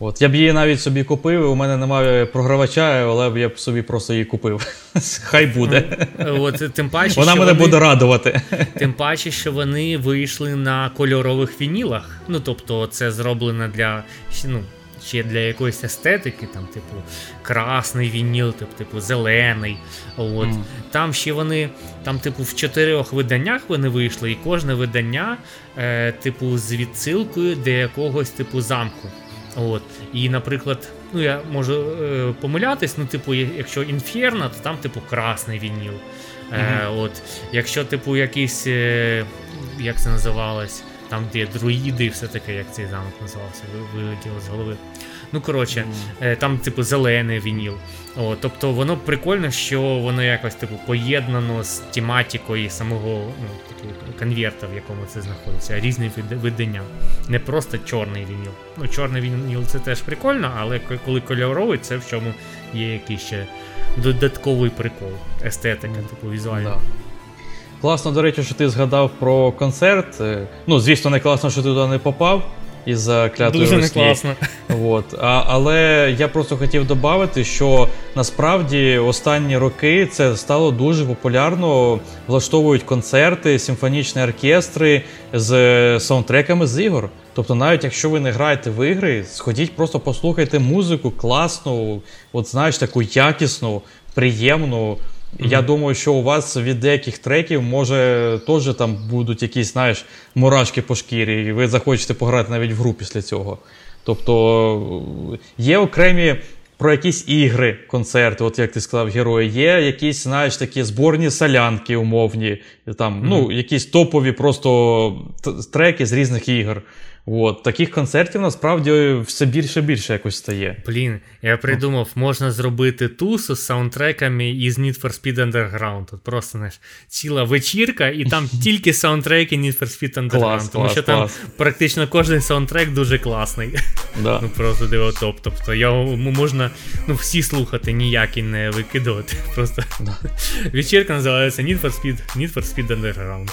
От, Я б її навіть собі купив, у мене немає програвача, але б я б собі просто її купив. Хай буде. От, тим паче, Вона мене вони, буде радувати. Тим паче, що вони вийшли на кольорових вінілах. Ну, тобто, це зроблено для. ну, Ще для якоїсь естетики, там, типу, красний вініл, типу, типу зелений. От. Mm. Там ще вони, там, типу, в чотирьох виданнях вони вийшли, і кожне видання, е, типу, з відсилкою до якогось типу замку. От. І, наприклад, ну я можу е, помилятись, ну, типу, якщо інферно, то там, типу, красний вініл. Е, от. Якщо, типу, якийсь, е, як це називалось, там, де друїди і все таке, як цей замок називався, вилетіло з голови. Ну, коротше, mm. там, типу, зелений вініл. О, Тобто воно прикольно, що воно якось типу поєднано з тематикою самого ну, такий, конверта, в якому це знаходиться, різні видання. Не просто чорний вініл. Ну, чорний вініл це теж прикольно, але коли кольоровий, це в чому є якийсь ще додатковий прикол, естетика, типу візуальна. Да. Класно, до речі, що ти згадав про концерт. Е, ну, звісно, не класно, що ти туди не попав із-за клятої Дуже Росії. не класно. От. А, Але я просто хотів додати, що насправді останні роки це стало дуже популярно. Влаштовують концерти, симфонічні оркестри з саундтреками з ігор. Тобто, навіть якщо ви не граєте в ігри, сходіть, просто послухайте музику класну, от знаєш, таку якісну, приємну. Mm-hmm. Я думаю, що у вас від деяких треків може теж там будуть якісь, знаєш, мурашки по шкірі, і ви захочете пограти навіть в гру після цього. Тобто є окремі про якісь ігри, концерти, от як ти сказав, герої, є якісь, знаєш, такі зборні солянки умовні, там, mm-hmm. ну, якісь топові просто треки з різних ігор. От, Таких концертів насправді все більше і більше якось стає. Блін, я придумав, можна зробити тусу з саундтреками із Need for Speed Underground. Тут просто знаєш, ціла вечірка, і там тільки саундтреки Need for Speed Underground. Клас, тому клас, що там практично кожен саундтрек дуже класний. Да. Ну Просто диво топ. Тобто його можна ну, всі слухати, ніякі не викидувати. Просто да. вечірка називається Need for Speed Need for Speed Underground.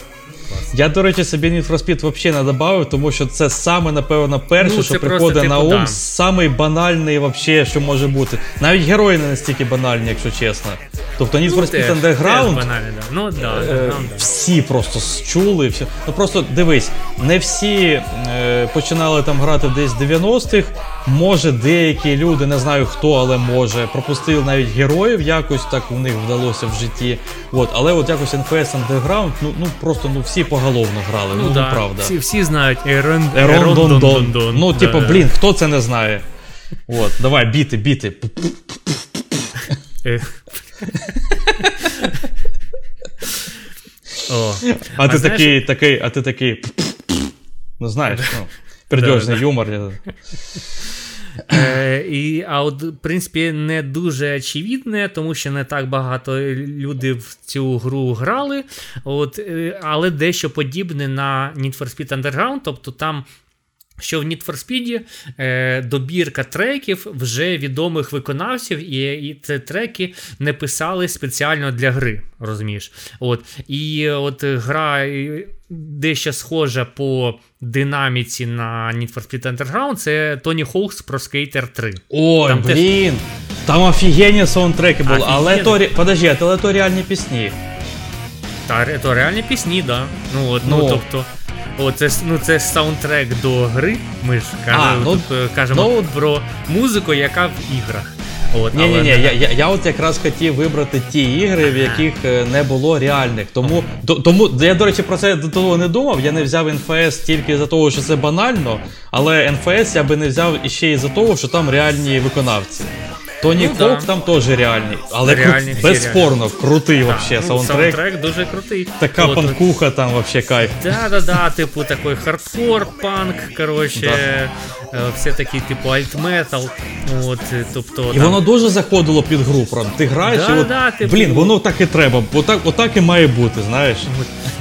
Я, до речі, собі Need for Speed взагалі не додав, тому що це саме, напевно, перше, ну, що приходить просто, на типу, ум, да. самий банальний, вообще, що може бути. Навіть герої не настільки банальні, якщо чесно. Тобто Need for Speed Underground банальний, да. Ну, да, е, всі просто чули. Всі. Ну просто дивись, не всі е, починали там грати десь 90-х. Може, деякі люди, не знаю хто, але може, пропустили навіть героїв, якось так у них вдалося в житті. От, Але от якось NFS Underground, ну ну просто ну всі поголовно грали. Ну, ну да. правда. Всі всі знають Ерон Ерон Дон Дон. Ну, типу, блін, хто це не знає? От, давай, біти, біти. О. А, а ти знаєш... такий, такий, а ти такий. Ну, знаєш, ну, пердьожний юмор. Е, і, А от, в принципі, не дуже очевидне, тому що не так багато люди в цю гру грали. От, е, Але дещо подібне на Need for Speed Underground, тобто там що в Need for Speed е, добірка треків вже відомих виконавців, і і ці треки не писали спеціально для гри. розумієш? От, І от гра дещо схожа по динаміці на Need for Speed Underground, це Tony Hawk's Pro Skater 3. Ой, там блін! Теж... Там офігенні саундтреки були, але то, подожди, але то реальні пісні. Та то реальні пісні, да. Ну, от, ну, ну тобто. О, це ну це саундтрек до гри. Ми ж кажемо, а, ну, тут, кажемо ну, про музику, яка в іграх. От, Ні, але... ні, ні, я я, я от якраз хотів вибрати ті ігри, в яких е, не було реальних. Тому до, тому я, до речі, про це до того не думав. Я не взяв NFS тільки за того, що це банально, але NFS я би не взяв іще і за того, що там реальні виконавці. Тоні ну, Хок да. там теж реальний, але реальні, кру... безспорно крутий да. вообще ну, саундтрек. Саундтрек дуже крутий. Така От, панкуха там вообще кайф. Да-да-да, типу такий хардкор, панк, коротше, да. Е, все такі, типу, альтметал. От, тобто, І там... воно дуже заходило під гру, правда. Ти граєш да, і от, да, типу... блін, воно так і треба, отак, отак і має бути, знаєш.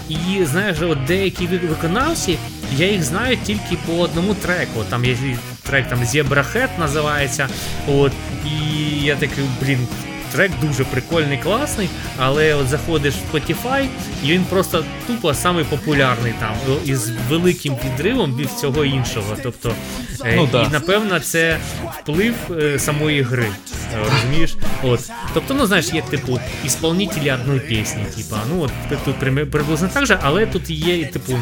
І знаєш, от деякі виконавці, я їх знаю тільки по одному треку. Там є трек там Zebra Head називається. От, І я такий, блін, трек дуже прикольний, класний, але от заходиш в Spotify, і він просто тупо самий популярний там, із великим підривом від всього іншого. Тобто, е, ну, да. І напевно це вплив е, самої гри. Е, розумієш? От. Тобто, ну знаєш, є типу ісполнителі одної пісні. Типа, ну от тут приблизно так же, але тут є, типу.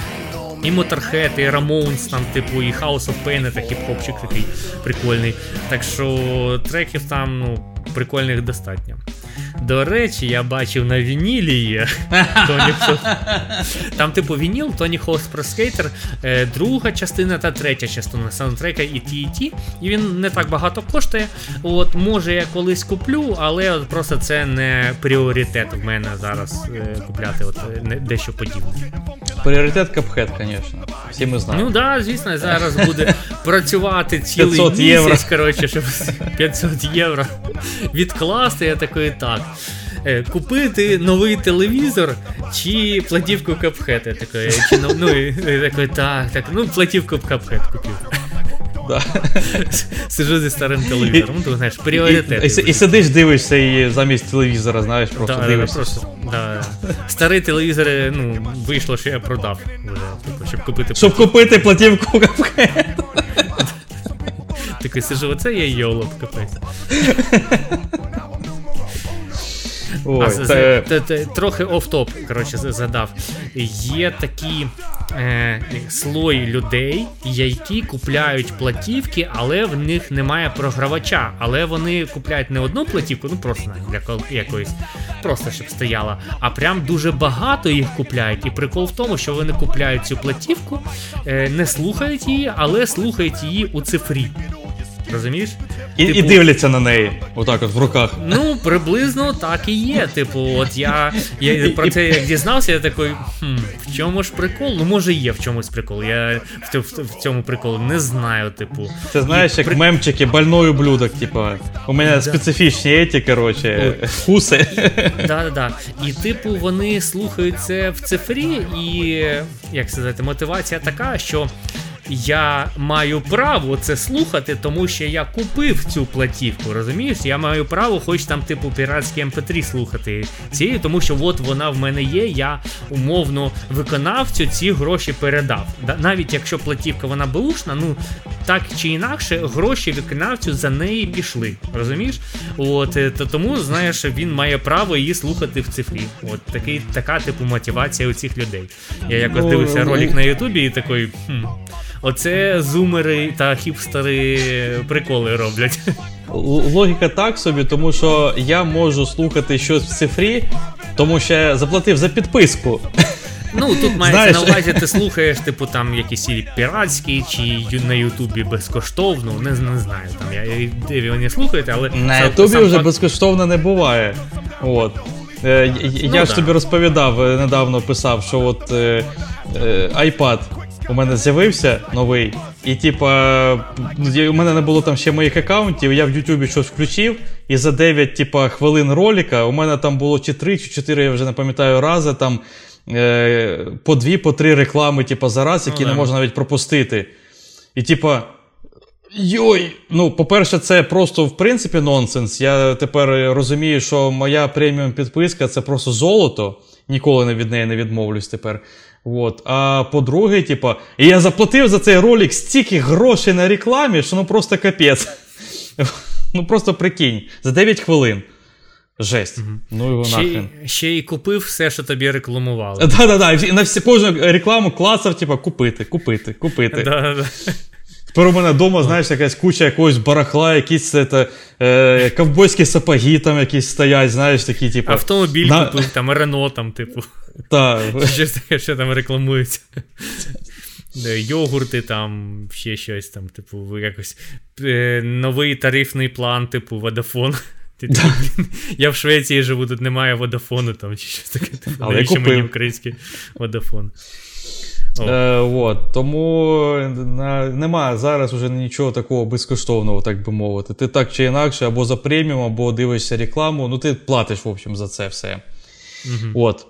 І Motorhead, і Ramones, там, типу, і House of Pain, та хіп-хопчик такий прикольний. Так що треків там, ну прикольних достатньо. До речі, я бачив на вінілі є. Там, типу, вініл, Тоні Хоус про скейтер, е, друга частина та третя частина саундтрека і ті, і ті. І він не так багато коштує. От, Може, я колись куплю, але от просто це не пріоритет в мене зараз е, купляти от, не, дещо подібне. Пріоритет капхет, звісно. Всі ми знаємо. Ну так, да, звісно, зараз буде працювати цілий місяць, євро. коротше, щоб 500 євро відкласти. Я такий так. Е, купити новий телевізор чи платівку Cuphead. Я такий, чи, ну, ну, такий, так, так, ну платівку Cuphead купив. Да. Сижу зі старим телевізором, ну, знаєш, пріоритет. І, сидиш, дивишся і замість телевізора, знаєш, просто да, дивишся. Просто, да. Старий телевізор, ну, вийшло, що я продав вже, типу, щоб купити Щоб купити платівку Cuphead. Такий сижу, оце є йолоп, капець. Ой, а, т, Трохи оф-топ, коротше, згадав. Є такі е, слої людей, які купляють платівки, але в них немає програвача. Але вони купляють не одну платівку, ну просто для якоїсь, просто щоб стояла, а прям дуже багато їх купляють. І прикол в тому, що вони купляють цю платівку, е, не слухають її, але слухають її у цифрі. Розумієш? І типу, і дивляться на неї, отак от в руках. Ну, приблизно так і є. Типу, от я я про це як дізнався, я такий, хм, в чому ж прикол? Ну, може, є в чомусь прикол. Я в, в, в цьому приколу не знаю, типу. Це знаєш, і, як при... мемчики, больной ублюдок, типу. У мене да. специфічні еті, коротше, вкуси. Да, да, І, типу, вони слухають це в цифрі, і як сказати, мотивація така, що я маю право це слухати, тому що я купив цю платівку. Розумієш? Я маю право, хоч там, типу, піратський MP3 слухати цією, тому що от вона в мене є. Я умовно виконавцю ці гроші передав. Навіть якщо платівка вона бушна, ну так чи інакше, гроші виконавцю за неї пішли. Розумієш? От е, то тому, знаєш, він має право її слухати в цифрі. От такий, така типу мотивація у цих людей. Я якось ну, дивився ну, ролик на Ютубі і такий. хм, Оце зумери та хіпстери приколи роблять. Логіка так собі, тому що я можу слухати щось в цифрі, тому що я заплатив за підписку. Ну, тут мається на увазі, ти слухаєш, типу, там якісь піратські, чи на Ютубі безкоштовно, не не знаю. там, я, Де ви не слухаєте, але. На Ютубі вже факт... безкоштовно не буває. От. Е, Я ну, ж да. тобі розповідав, е, недавно писав, що от е, е, iPad у мене з'явився новий, і типа у мене не було там ще моїх аккаунтів, я в Ютубі щось включив, і за 9 типа, хвилин ролика у мене там було чи 3, чи 4, я вже не пам'ятаю, рази там е, по 2, по 3 реклами, типа, за раз, які ну, не можна навіть пропустити. І типа. Йой! Ну, по-перше, це просто в принципі нонсенс. Я тепер розумію, що моя преміум підписка це просто золото. Ніколи від неї не відмовлюсь тепер. От. А по-друге, типа, я заплатив за цей ролик стільки грошей на рекламі, що ну просто капець. Ну просто прикинь, за 9 хвилин. Жесть. Угу. Ну його ще, нахрен. Ще й купив все, що тобі рекламували. Да-да-да. І на всі кожну рекламу клацав, типа, купити, купити, купити. Да-да-да. Тепер у мене вдома, знаєш, якась куча якогось барахла, якісь це, е, ковбойські сапоги там якісь стоять, знаєш, такі, типу. Автомобіль на... купив, там, Рено, там, типу. Так. Щось таке, що там рекламується. Йогурти, там, ще щось там, типу, якось е, новий тарифний план, типу, Водафон. Ти, да. Я в Швеції живу, тут немає водафону там чи щось таке. Типу, Але навіщо мені український водафон? Е, от, Тому на, немає зараз уже нічого такого безкоштовного, так би мовити. Ти так чи інакше, або за преміум, або дивишся рекламу, ну ти платиш, в общем, за це все. Угу. От.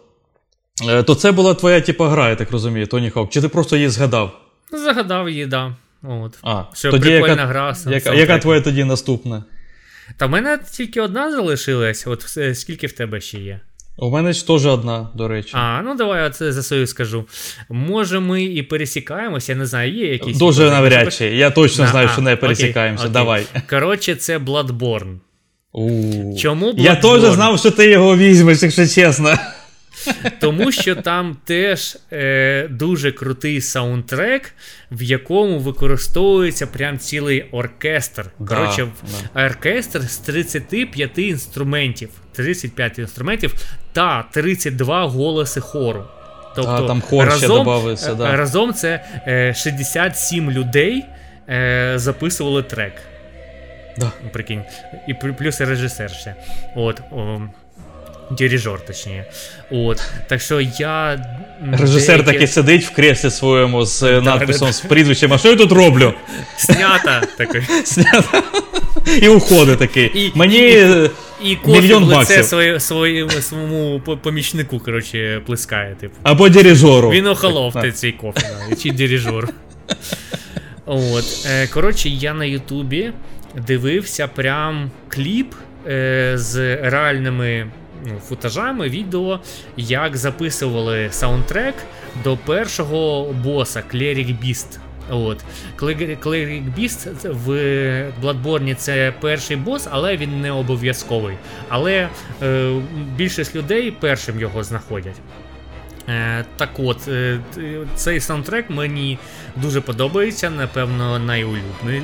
Е, то це була твоя типа, гра, я так розумію, Тоні Хаук. Чи ти просто її згадав? Загадав її. Да. От. А, Що тоді прикольна яка, гра. Сам, яка, сам яка твоя тоді наступна? Та в мене тільки одна залишилась. От е, скільки в тебе ще є? У мене ж теж одна, до речі. А, ну давай я це за свою скажу. Може, ми і пересікаємося, я не знаю, є якісь. Дуже навряд чи. Я точно на, знаю, а, що не пересікаємося. Окей, Давай. Коротше, це Bloodborne. У-у-у. Чому Bloodborne? Я теж знав, що ти його візьмеш, якщо чесно. Тому що там теж е, дуже крутий саундтрек, в якому використовується прям цілий оркестр. Коротше, да. оркестр з 35 інструментів. 35 інструментів та 32 голоси хору. Тобто а, там хор разом, ще додався, да. разом це е, 67 людей е, записували трек. Да. Прикинь. І плюс режисер ще. От. О, Дирижер, точніше. От. Так що я. Режисер деякі... таки сидить в креслі своєму з да, надписом да, з прізвищем, а що я тут роблю? Снята такий. Снята. І уходить такий. І, Мені і, і мільйон в лице своє, своє, своєму помічнику, коротше, плескає. Типу. Або дирижеру. Він охолов цей кофе, чи дирижер. От. Е, коротше, я на Ютубі дивився прям кліп з реальними футажами відео, як записували саундтрек до першого боса Cleric Beast. От. Cleric Beast в Bloodborne це перший бос, але він не обов'язковий. Але е, більшість людей першим його знаходять. Е, Так от, е, цей саундтрек мені дуже подобається, напевно, найулюблений,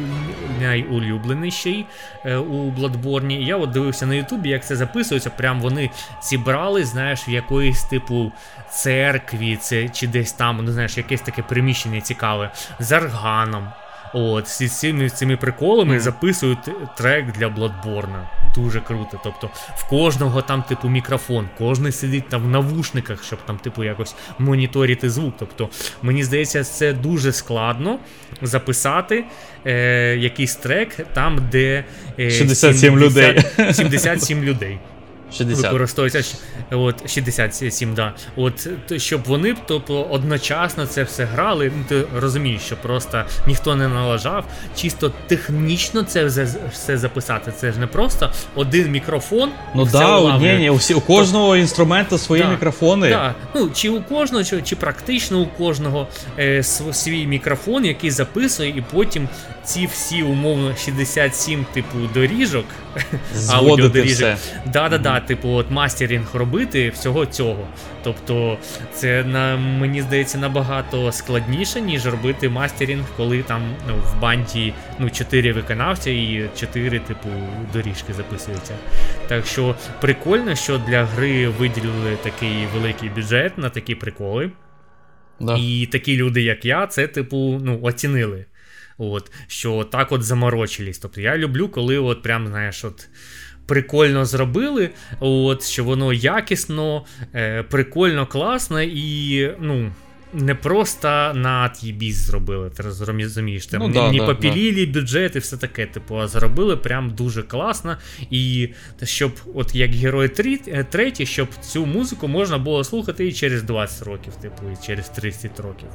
найулюбленіший е, у Bloodborne. Я от дивився на Ютубі, як це записується. Прям вони зібрали, знаєш, в якоїсь типу церкві, це, чи десь там, ну знаєш, якесь таке приміщення цікаве, з арганом. От, з цими цими приколами mm. записують трек для Bloodborne. Дуже круто. Тобто в кожного там, типу, мікрофон, кожен сидить там в навушниках, щоб там, типу, якось моніторити звук. Тобто, мені здається, це дуже складно записати е, якийсь трек там, де е, 67 70, людей. 77 людей. 60. використовується от 67, да. От щоб вони тобто, одночасно це все грали. Ну ти розумієш, що просто ніхто не налажав. Чисто технічно це все записати. Це ж не просто один мікрофон. Ну да, ні, ні, у, всі, у кожного інструменту свої да, мікрофони. Да. Ну чи у кожного, чи, чи практично у кожного е, свій мікрофон, який записує, і потім ці всі умовно 67 типу доріжок, аудіодоріжок. Да-да-да, типу, от мастерінг робити всього цього. Тобто, це на мені здається набагато складніше, ніж робити мастерінг, коли там ну, в банді ну, 4 виконавця і 4 типу доріжки записуються. Так що прикольно, що для гри виділили такий великий бюджет на такі приколи. Да. І такі люди, як я, це, типу, ну, оцінили. От, Що так от заморочились. Тобто я люблю, коли от прям, знаєш, от. Прикольно зробили, от, що воно якісно, е, прикольно, класно і ну, не просто на тібіс зробили, ти розумієш, там, ну, не, да, не да, попілілі да. бюджет і все таке, типу, а зробили прям дуже класно. І щоб, от як герой е, третій, щоб цю музику можна було слухати і через 20 років, типу, і через 30 років.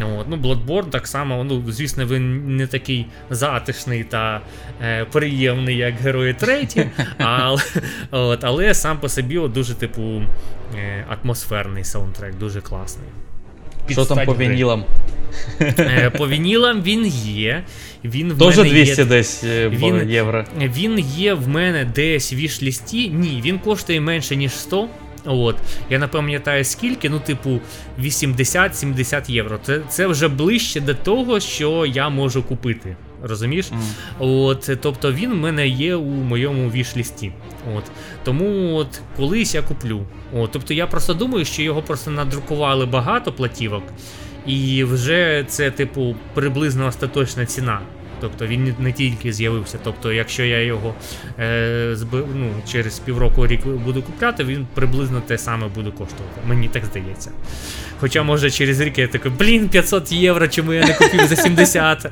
От, ну, Bloodborne так само, ну, звісно, він не такий затишний та е, приємний, як герої треті, але, от, але сам по собі от, дуже типу е, атмосферний саундтрек, дуже класний. Що там по вінілам? Е, по вінілам він є. Він в Тоже мене 200 є... десь е, Він- євро. Він є в мене десь в віш-лісті. Ні, він коштує менше, ніж 100. От. Я не пам'ятаю скільки, ну, типу, 80-70 євро. Це, це вже ближче до того, що я можу купити. Розумієш? М. От, тобто він в мене є у моєму віш-лісті. От. Тому от колись я куплю. От, тобто я просто думаю, що його просто надрукували багато платівок, і вже це, типу, приблизно остаточна ціна. Тобто він не- тільки з'явився. Тобто, якщо я його е, зби, ну, через півроку рік буду купляти, він приблизно те саме буде коштувати. Мені так здається. Хоча, може, через рік я такий, блін, 500 євро, чому я не купив за 70.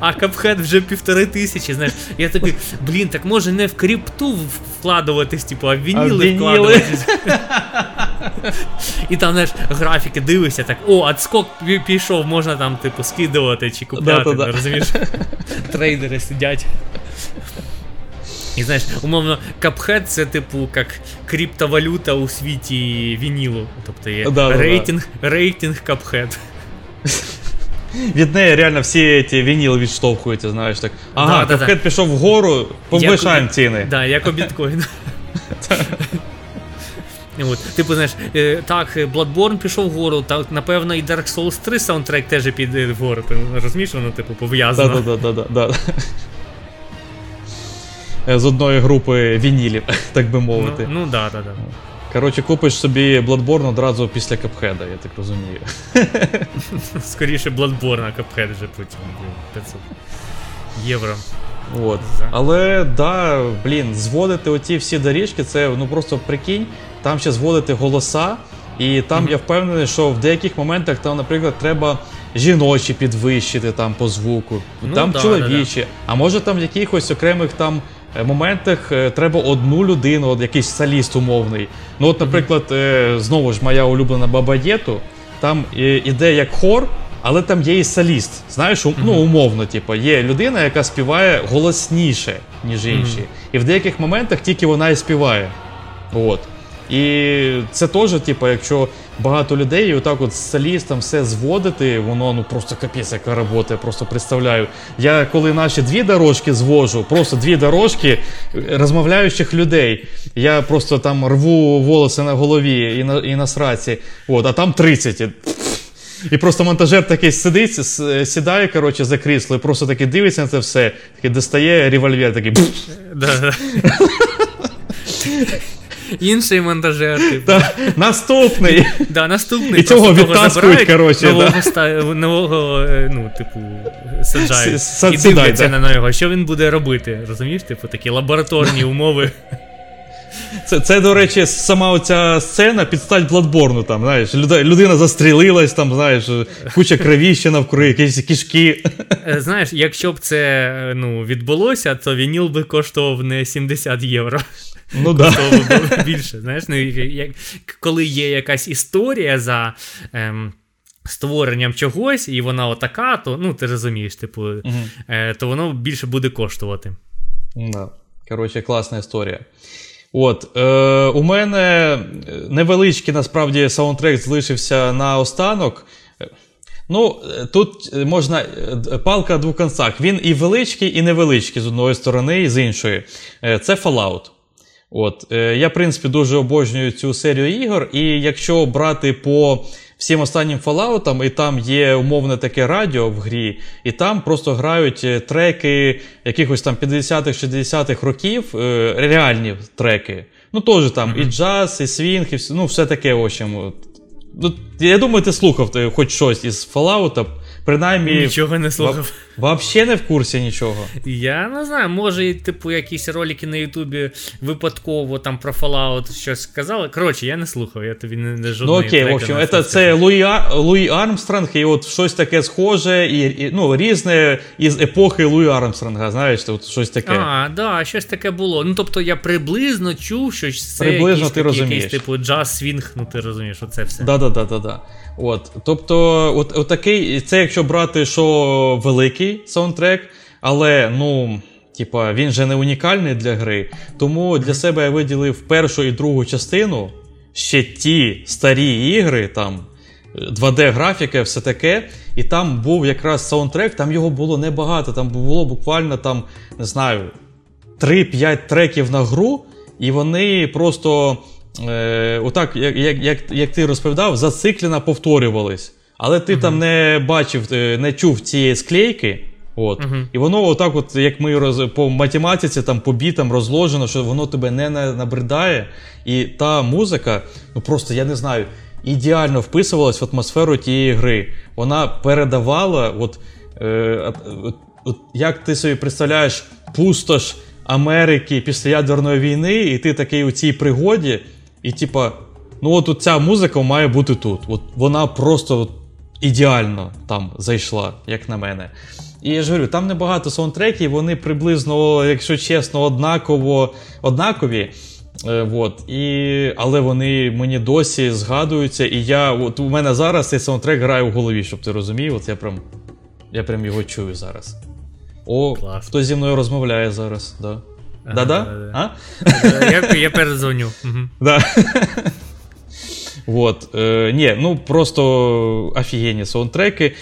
А капхед вже півтори тисячі. Знаєш, я такий, блін, так може не в кріпту вкладуватись, типу, а в вініли. вкладуватись. І там, знаєш, графіки дивишся, так, о, отскок пі- пішов, можна там, типу, скидувати чи купляти, Да-да-да. розумієш? Трейдери сидять. І знаєш, умовно, капхед це типу як криптовалюта у світі вінілу. Тобто є Да-да-да. рейтинг, рейтинг капхед. Від неї реально всі ці вініли відштовхуються, знаєш так. Ага, Да, да, капкет пішов вгору, повишаємо ціни. Да, як у біткоін. От, типу, знаєш, е, так, е, Bloodborne пішов вгору, так, напевно, і Dark Souls 3 саундтрек теж піде вгору. Ти розумієш, воно, типу, пов'язано. Да-да-да-да-да. Е, З одної групи вінілів, так би Ну, мовити. ну да, да, да. Коротше, купиш собі Bloodborne одразу після капхеда, я так розумію. Скоріше Bloodborne, а Cuphead вже потім, блін, 500 євро. От. Але да, блін, зводити оті всі доріжки, це ну просто прикинь, там ще зводити голоса, і там Мгм. я впевнений, що в деяких моментах там, наприклад, треба жіночі підвищити там по звуку, Ну там да, чоловічі. А може там в якихось окремих там. е, Моментах е, треба одну людину, от якийсь соліст умовний. Ну, от, наприклад, е, знову ж моя улюблена Баба Єту, там іде як хор, але там є і соліст. Знаєш, ну умовно, типу, є людина, яка співає голосніше, ніж інші. І в деяких моментах тільки вона і співає. От. І це теж, типу, якщо багато людей, і отак от з солістом все зводити, воно ну просто капець, яка робота, я просто представляю. Я коли наші дві дорожки звожу, просто дві дорожки розмовляючих людей. Я просто там рву волоси на голові і на, і на сраці, от, а там 30. І- просто монтажер такий сидить, сідає, коротше, за крісло, і просто таки дивиться на це все, такий достає револьвер, такий. Інший монтажер, типу. Наступний. Да, наступний І цього відтаскують, коротше, нового, да. ста... нового, е, ну, типу, саджають. І дивляться да. на нього, що він буде робити. Розумієш, типу, такі лабораторні умови. Це, це, до речі, сама оця сцена під стать Бладборну, там, знаєш, людина застрілилась, там, знаєш, куча кровіща навкруги, якісь кишки. Е, Знаєш, якщо б це е, ну, відбулося, то вініл би коштував не 70 євро. Ну да. Більше. Знаєш, ну, як, коли є якась історія за. Ем, Створенням чогось, і вона отака, то ну ти розумієш, типу, Мгм. е, то воно більше буде коштувати. Да. Коротше, класна історія. От, е, у мене невеличкий насправді саундтрек залишився на останок. Е, Ну, е, тут е, можна е, палка двох концах. Він і величкий, і невеличкий з одної сторони, і з іншої. Е, Це Fallout. От, е, я, в принципі, дуже обожнюю цю серію ігор, і якщо брати по всім останнім Fallout ам, і там є умовне таке радіо в грі, і там просто грають е, треки якихось там 50-х, 60-х років, е, реальні треки. Ну, теж там і джаз, і свінг, і все, ну, все таке, в общем. Ну, я думаю, ти слухав ти хоч щось із Fallout, принаймні. Нічого не слухав. Взагалі не в курсі нічого. Я не знаю, може, типу, якісь ролики на Ютубі випадково там про Fallout щось сказали. Коротше, я не слухав, я тобі не, не Ну окей, в общем, не це, це Луї, Луї Армстронг, і от щось таке схоже, і, і ну, різне із епохи Луї Армстронга, знаєш, от щось таке. А, да, щось таке було. Ну, тобто я приблизно чув, що це Приблизно якийсь, ти такий, розумієш. якийсь, типу джаз, свінг, ну ти розумієш, оце все. Да, да, да, да, да. От, Тобто, от, от такий, це якщо брати, що великий саундтрек, але ну, типа, він же не унікальний для гри. Тому для себе я виділив першу і другу частину, ще ті старі ігри, там 2D-графіка, все таке. І там був якраз саундтрек, там його було небагато, там було буквально там, не знаю, 3-5 треків на гру, і вони просто е, отак, як як, як, як ти розповідав, зациклено повторювались. Але ти uh-huh. там не бачив, е, не чув цієї склейки. От. Uh-huh. І воно, отак, от, як ми роз, по математиці, там, по бітам розложено, що воно тебе не набридає. І та музика, ну просто я не знаю, ідеально вписувалась в атмосферу тієї гри. Вона передавала, от, е, от, от як ти собі представляєш, пустош Америки після ядерної війни, і ти такий у цій пригоді, і типа, ну от ця музика має бути тут. От Вона просто от, ідеально там зайшла, як на мене. І я ж говорю, там небагато саундтреків, вони приблизно, якщо чесно, однаково, однакові. Е, вот. І, Але вони мені досі згадуються. І я, от у мене зараз цей саундтрек грає в голові, щоб ти розумів. От я прям я прям його чую зараз. О, Клас. хто зі мною розмовляє зараз. Да. Да-да? Я я перезвоню. Да. Вот. Е, Ні, ну просто офігенні саундтреки.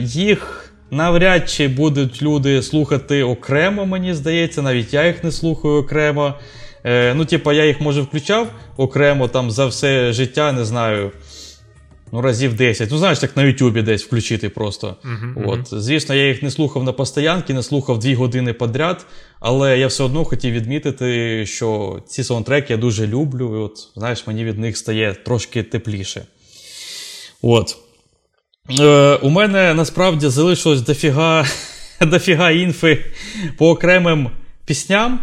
Їх навряд чи будуть люди слухати окремо, мені здається, навіть я їх не слухаю окремо. Е, Ну, типа, я їх може включав окремо там за все життя, не знаю. Ну, разів 10. Ну, знаєш, так на Ютубі десь включити просто. Uh-huh, От. Uh-huh. Звісно, я їх не слухав на постоянки, не слухав 2 години подряд, але я все одно хотів відмітити, що ці саундтреки я дуже люблю. і от, Знаєш, мені від них стає трошки тепліше. От. Е, У мене насправді залишилось дофіга, дофіга інфи по окремим пісням.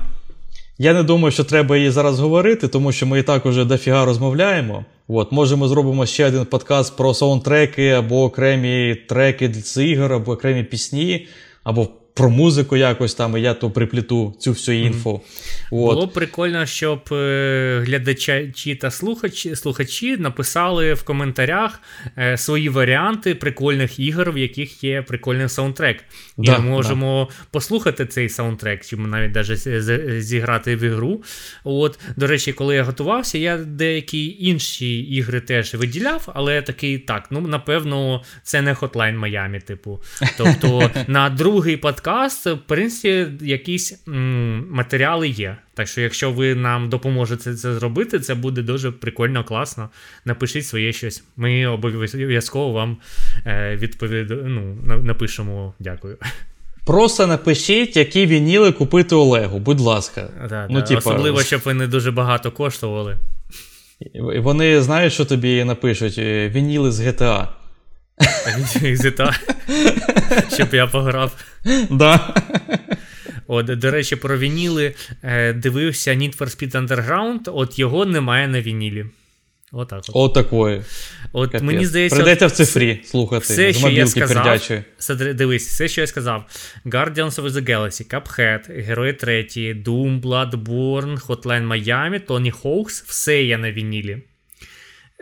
Я не думаю, що треба її зараз говорити, тому що ми і так уже дофіга розмовляємо. От, Може, ми зробимо ще один подкаст про саундтреки, або окремі треки з ігор, або окремі пісні, або про музику якось там, і я то припліту цю всю інфу. Mm-hmm. От. Було б прикольно, щоб е, глядачі та слухачі слухачі написали в коментарях е, свої варіанти прикольних ігор, в яких є прикольний саундтрек. Да, і ми можемо да. послухати цей саундтрек, чи навіть навіть зіграти в ігру. От, До речі, коли я готувався, я деякі інші ігри теж виділяв, але такий так, ну напевно, це не Hotline Miami, типу. Тобто на другий подкаст, в принципі, якісь м- матеріали є. Так що, якщо ви нам допоможете це зробити, це буде дуже прикольно, класно. Напишіть своє щось. Ми обов'язково вам е, відповід... ну, напишемо дякую. Просто напишіть, які вініли купити Олегу, будь ласка. Да, ну, да. Типа... Особливо, щоб вони дуже багато коштували. Вони знають, що тобі напишуть: е, вініли з GTA. З GTA? Щоб я пограв. Да. От, До речі, про вініли е, дивився Need for Speed Underground, от його немає на вінілі. Отак от. От такої. От Капець. мені здається, Придеться в цифрі слухати. Все, що я сказав, Дивись, все, що я сказав: Guardians of the Galaxy, Cuphead, Герої 3, Doom, Bloodborne, Hotline Miami, Tony Hawk's, все є на вінілі.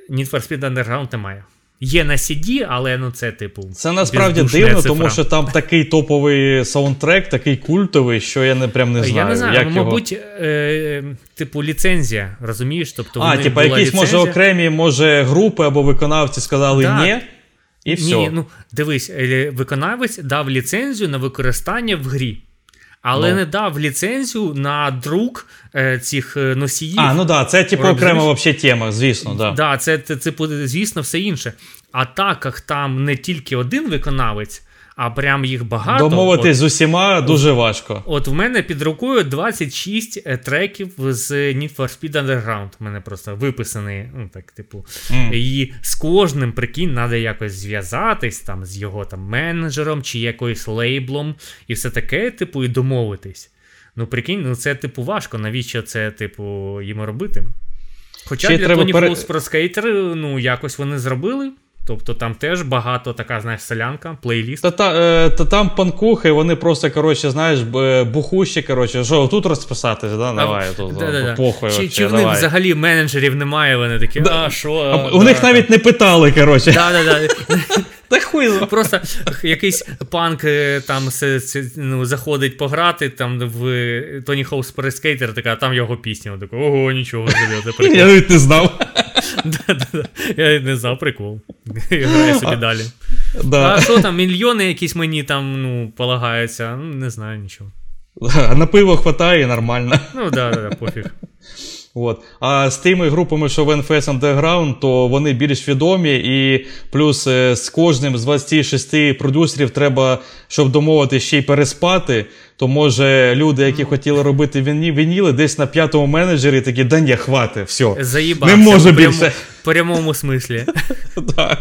Need for Speed Underground немає. Є на CD, але ну це типу. Це насправді дивно, цифра. тому що там такий топовий саундтрек, такий культовий, що я не прям не знаю. Я не знаю, як ну, його... мабуть, е, типу ліцензія, розумієш? Тобто, А, типу, якісь, ліцензія. може, окремі, може, групи або виконавці сказали да. ні. І все. Ні, ну дивись, е, виконавець дав ліцензію на використання в грі але ну. не дав ліцензію на друк е, цих е, носіїв. А, ну да, це типу окрема взагалі тема, звісно. Да, да це, це, це, звісно, все інше. А так, там не тільки один виконавець а прям їх багато. Домовитись з усіма дуже важко. От в мене під рукою 26 е, треків з Need for Speed Underground. У мене просто виписаний, ну так, типу. Mm. І з кожним, прикинь, треба якось зв'язатись там з його там менеджером чи якоюсь лейблом, і все таке, типу, і домовитись. Ну, прикинь, ну це, типу, важко. Навіщо це, типу, їм робити? Хоча Ще для Tony Hawk's Pro Skater, ну, якось вони зробили. Тобто там теж багато така, знаєш, селянка, плейліст. Та, та, е, та там панкухи, вони просто, коротше, знаєш, бухущі, коротше, що тут розписатись, да? Давай, тут Да-да-да. похуй. Чи, вообще, чи в них взагалі менеджерів немає, вони такі, Да. а що? А, а, У да, них навіть не питали, коротше. Да, да, да. Та хуй. Просто якийсь панк е, там ну, заходить пограти, там в е, Тоні Хоус Спорескейтер, така, а там його пісня. Ого, нічого Я навіть не знав. Я не знав, прикол. Грає собі далі. А що там, мільйони якісь мені там, ну, полагаються, ну, не знаю нічого. А на пиво хватає нормально. Ну, да, да, да, пофіг. От. А з тими групами, що в NFS Underground, то вони більш відомі, і плюс е, з кожним з 26 продюсерів треба, щоб домовити ще й переспати. То може люди, які хотіли робити віні, вініли, десь на п'ятому менеджері такі, да ні, хвати, все. Заїбався. Не пряму- більше. В прямому смислі. Да.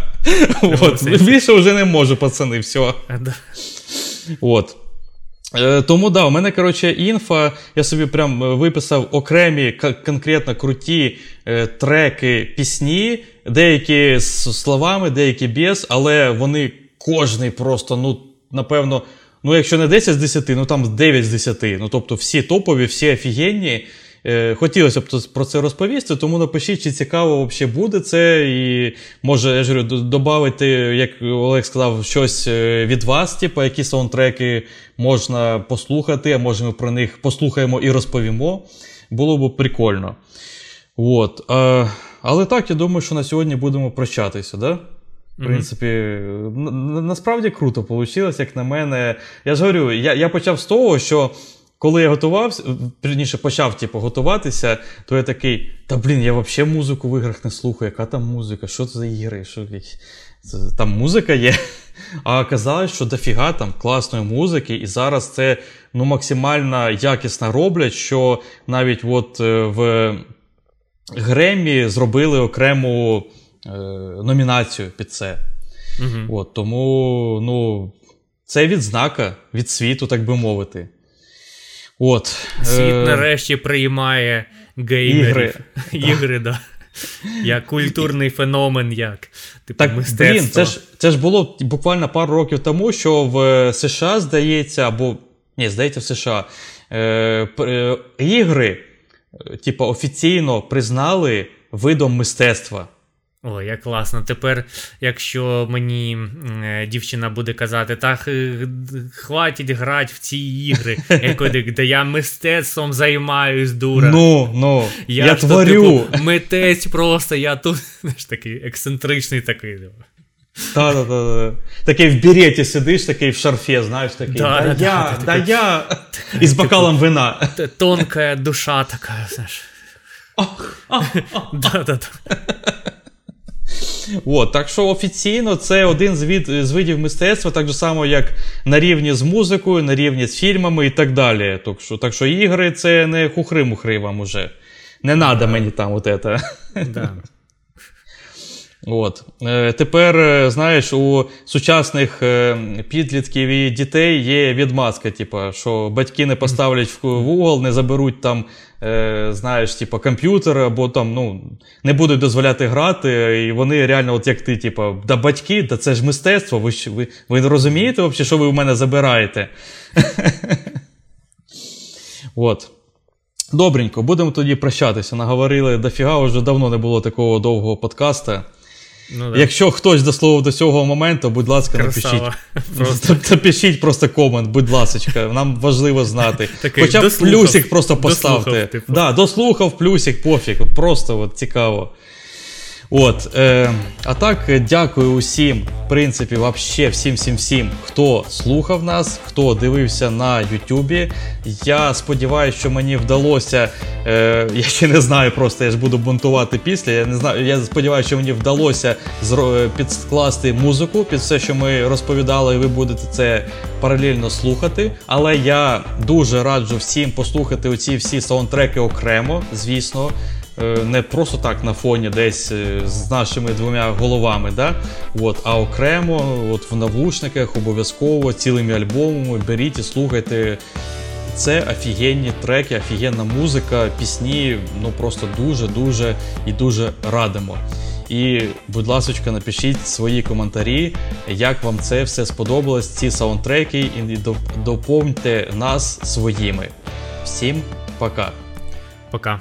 От. сенсі. Більше вже не можу, пацани, все. Да. От. Е, Тому да, у мене, коротше, інфа, я собі прям е, виписав окремі к- конкретно круті е, треки, пісні, деякі з словами, деякі без, але вони кожний просто, ну, напевно, ну, якщо не 10 з 10, ну там 9 з 10. Ну, тобто всі топові, всі офігенні. Е, Хотілося б про це розповісти, тому напишіть, чи цікаво взагалі буде це. І може, я ж говорю, додати, як Олег сказав, щось е, від вас, типу, які саундтреки можна послухати, а може ми про них послухаємо і розповімо. Було б прикольно. От. Е, але так, я думаю, що на сьогодні будемо прощатися, да? В принципі, на- насправді круто вийшло, як на мене. Я ж говорю, я, я почав з того, що коли я готувався, вірніше почав типу, готуватися, то я такий: та блін, я взагалі музику в іграх не слухаю, яка там музика, що це за ігри? Що, там музика є. А оказалось, що дофіга там класної музики, і зараз це ну, максимально якісно роблять, що навіть от е, в Гремі зробили окрему номінацію під це. Угу. От, тому ну, це відзнака від світу, так би мовити. От, Світ е, нарешті приймає геймерів. Ігри. Ігри, да. Як культурний феномен, як типу, Так, мистецтво. блін, це ж, це ж було буквально пару років тому, що в США, здається, або ні, здається, в США е, е, ігри, е, типу, офіційно признали видом мистецтва. О, як класно. Тепер, якщо мені е, дівчина буде казати, так е, хватить грати в ці ігри, я кажу, я мистецтвом займаюсь, дура. Ну, ну, я, ж то, творю. типу, митець просто, я тут знаєш, такий ексцентричний такий. типу. Та, та, та, та. Такий в береті сидиш, такий в шарфі, знаєш, такий. Да, Да, да, я, да, я. І з бокалом вина. Т- Тонка душа така, знаєш. Да, да, да. От, так що офіційно це один з, від, з видів мистецтва, так само, як на рівні з музикою, на рівні з фільмами і так далі. Так що, так що ігри це не хухри-мухри вам уже. Не треба мені там от це. Да. От. Е, тепер, е, знаєш, у сучасних е, підлітків і дітей є відмазка, типу, що батьки не поставлять в, угол, не заберуть там, знаєш, типу, комп'ютер, або там, ну, не будуть дозволяти грати. І вони реально, от як ти, типу, да батьки, да це ж мистецтво. Ви, ви, ви розумієте, взагалі, що ви в мене забираєте? От. Добренько, будемо тоді прощатися. Наговорили дофіга, вже давно не було такого довгого подкаста. Ну, да. Якщо хтось дословив до цього моменту, будь ласка, Красава. напишіть. Просто. Напишіть просто комент, будь ласка, нам важливо знати. Такий, Хоча б дослухав. плюсик просто поставте. Дослухав, типу. Да, дослухав плюсик, пофіг. Просто от, цікаво. От, е, а так, е, дякую усім, в принципі, вообще всім всім всім, хто слухав нас, хто дивився на Ютубі. Я сподіваюся, що мені вдалося. Е, я ще не знаю, просто я ж буду бунтувати після. Я не знаю. Я сподіваюся, що мені вдалося е, підкласти музику під все, що ми розповідали, і ви будете це паралельно слухати. Але я дуже раджу всім послухати оці всі саундтреки окремо, звісно. Е, не просто так на фоні десь е, з нашими двома головами, да? от, а окремо, от в навушниках, обов'язково цілими альбомами беріть і слухайте. Це офігенні треки, офігенна музика, пісні. Ну просто дуже-дуже і дуже радимо. І, будь ласка, напишіть свої коментарі, як вам це все сподобалось, ці саундтреки, і доповньте нас своїми. Всім пока. Пока.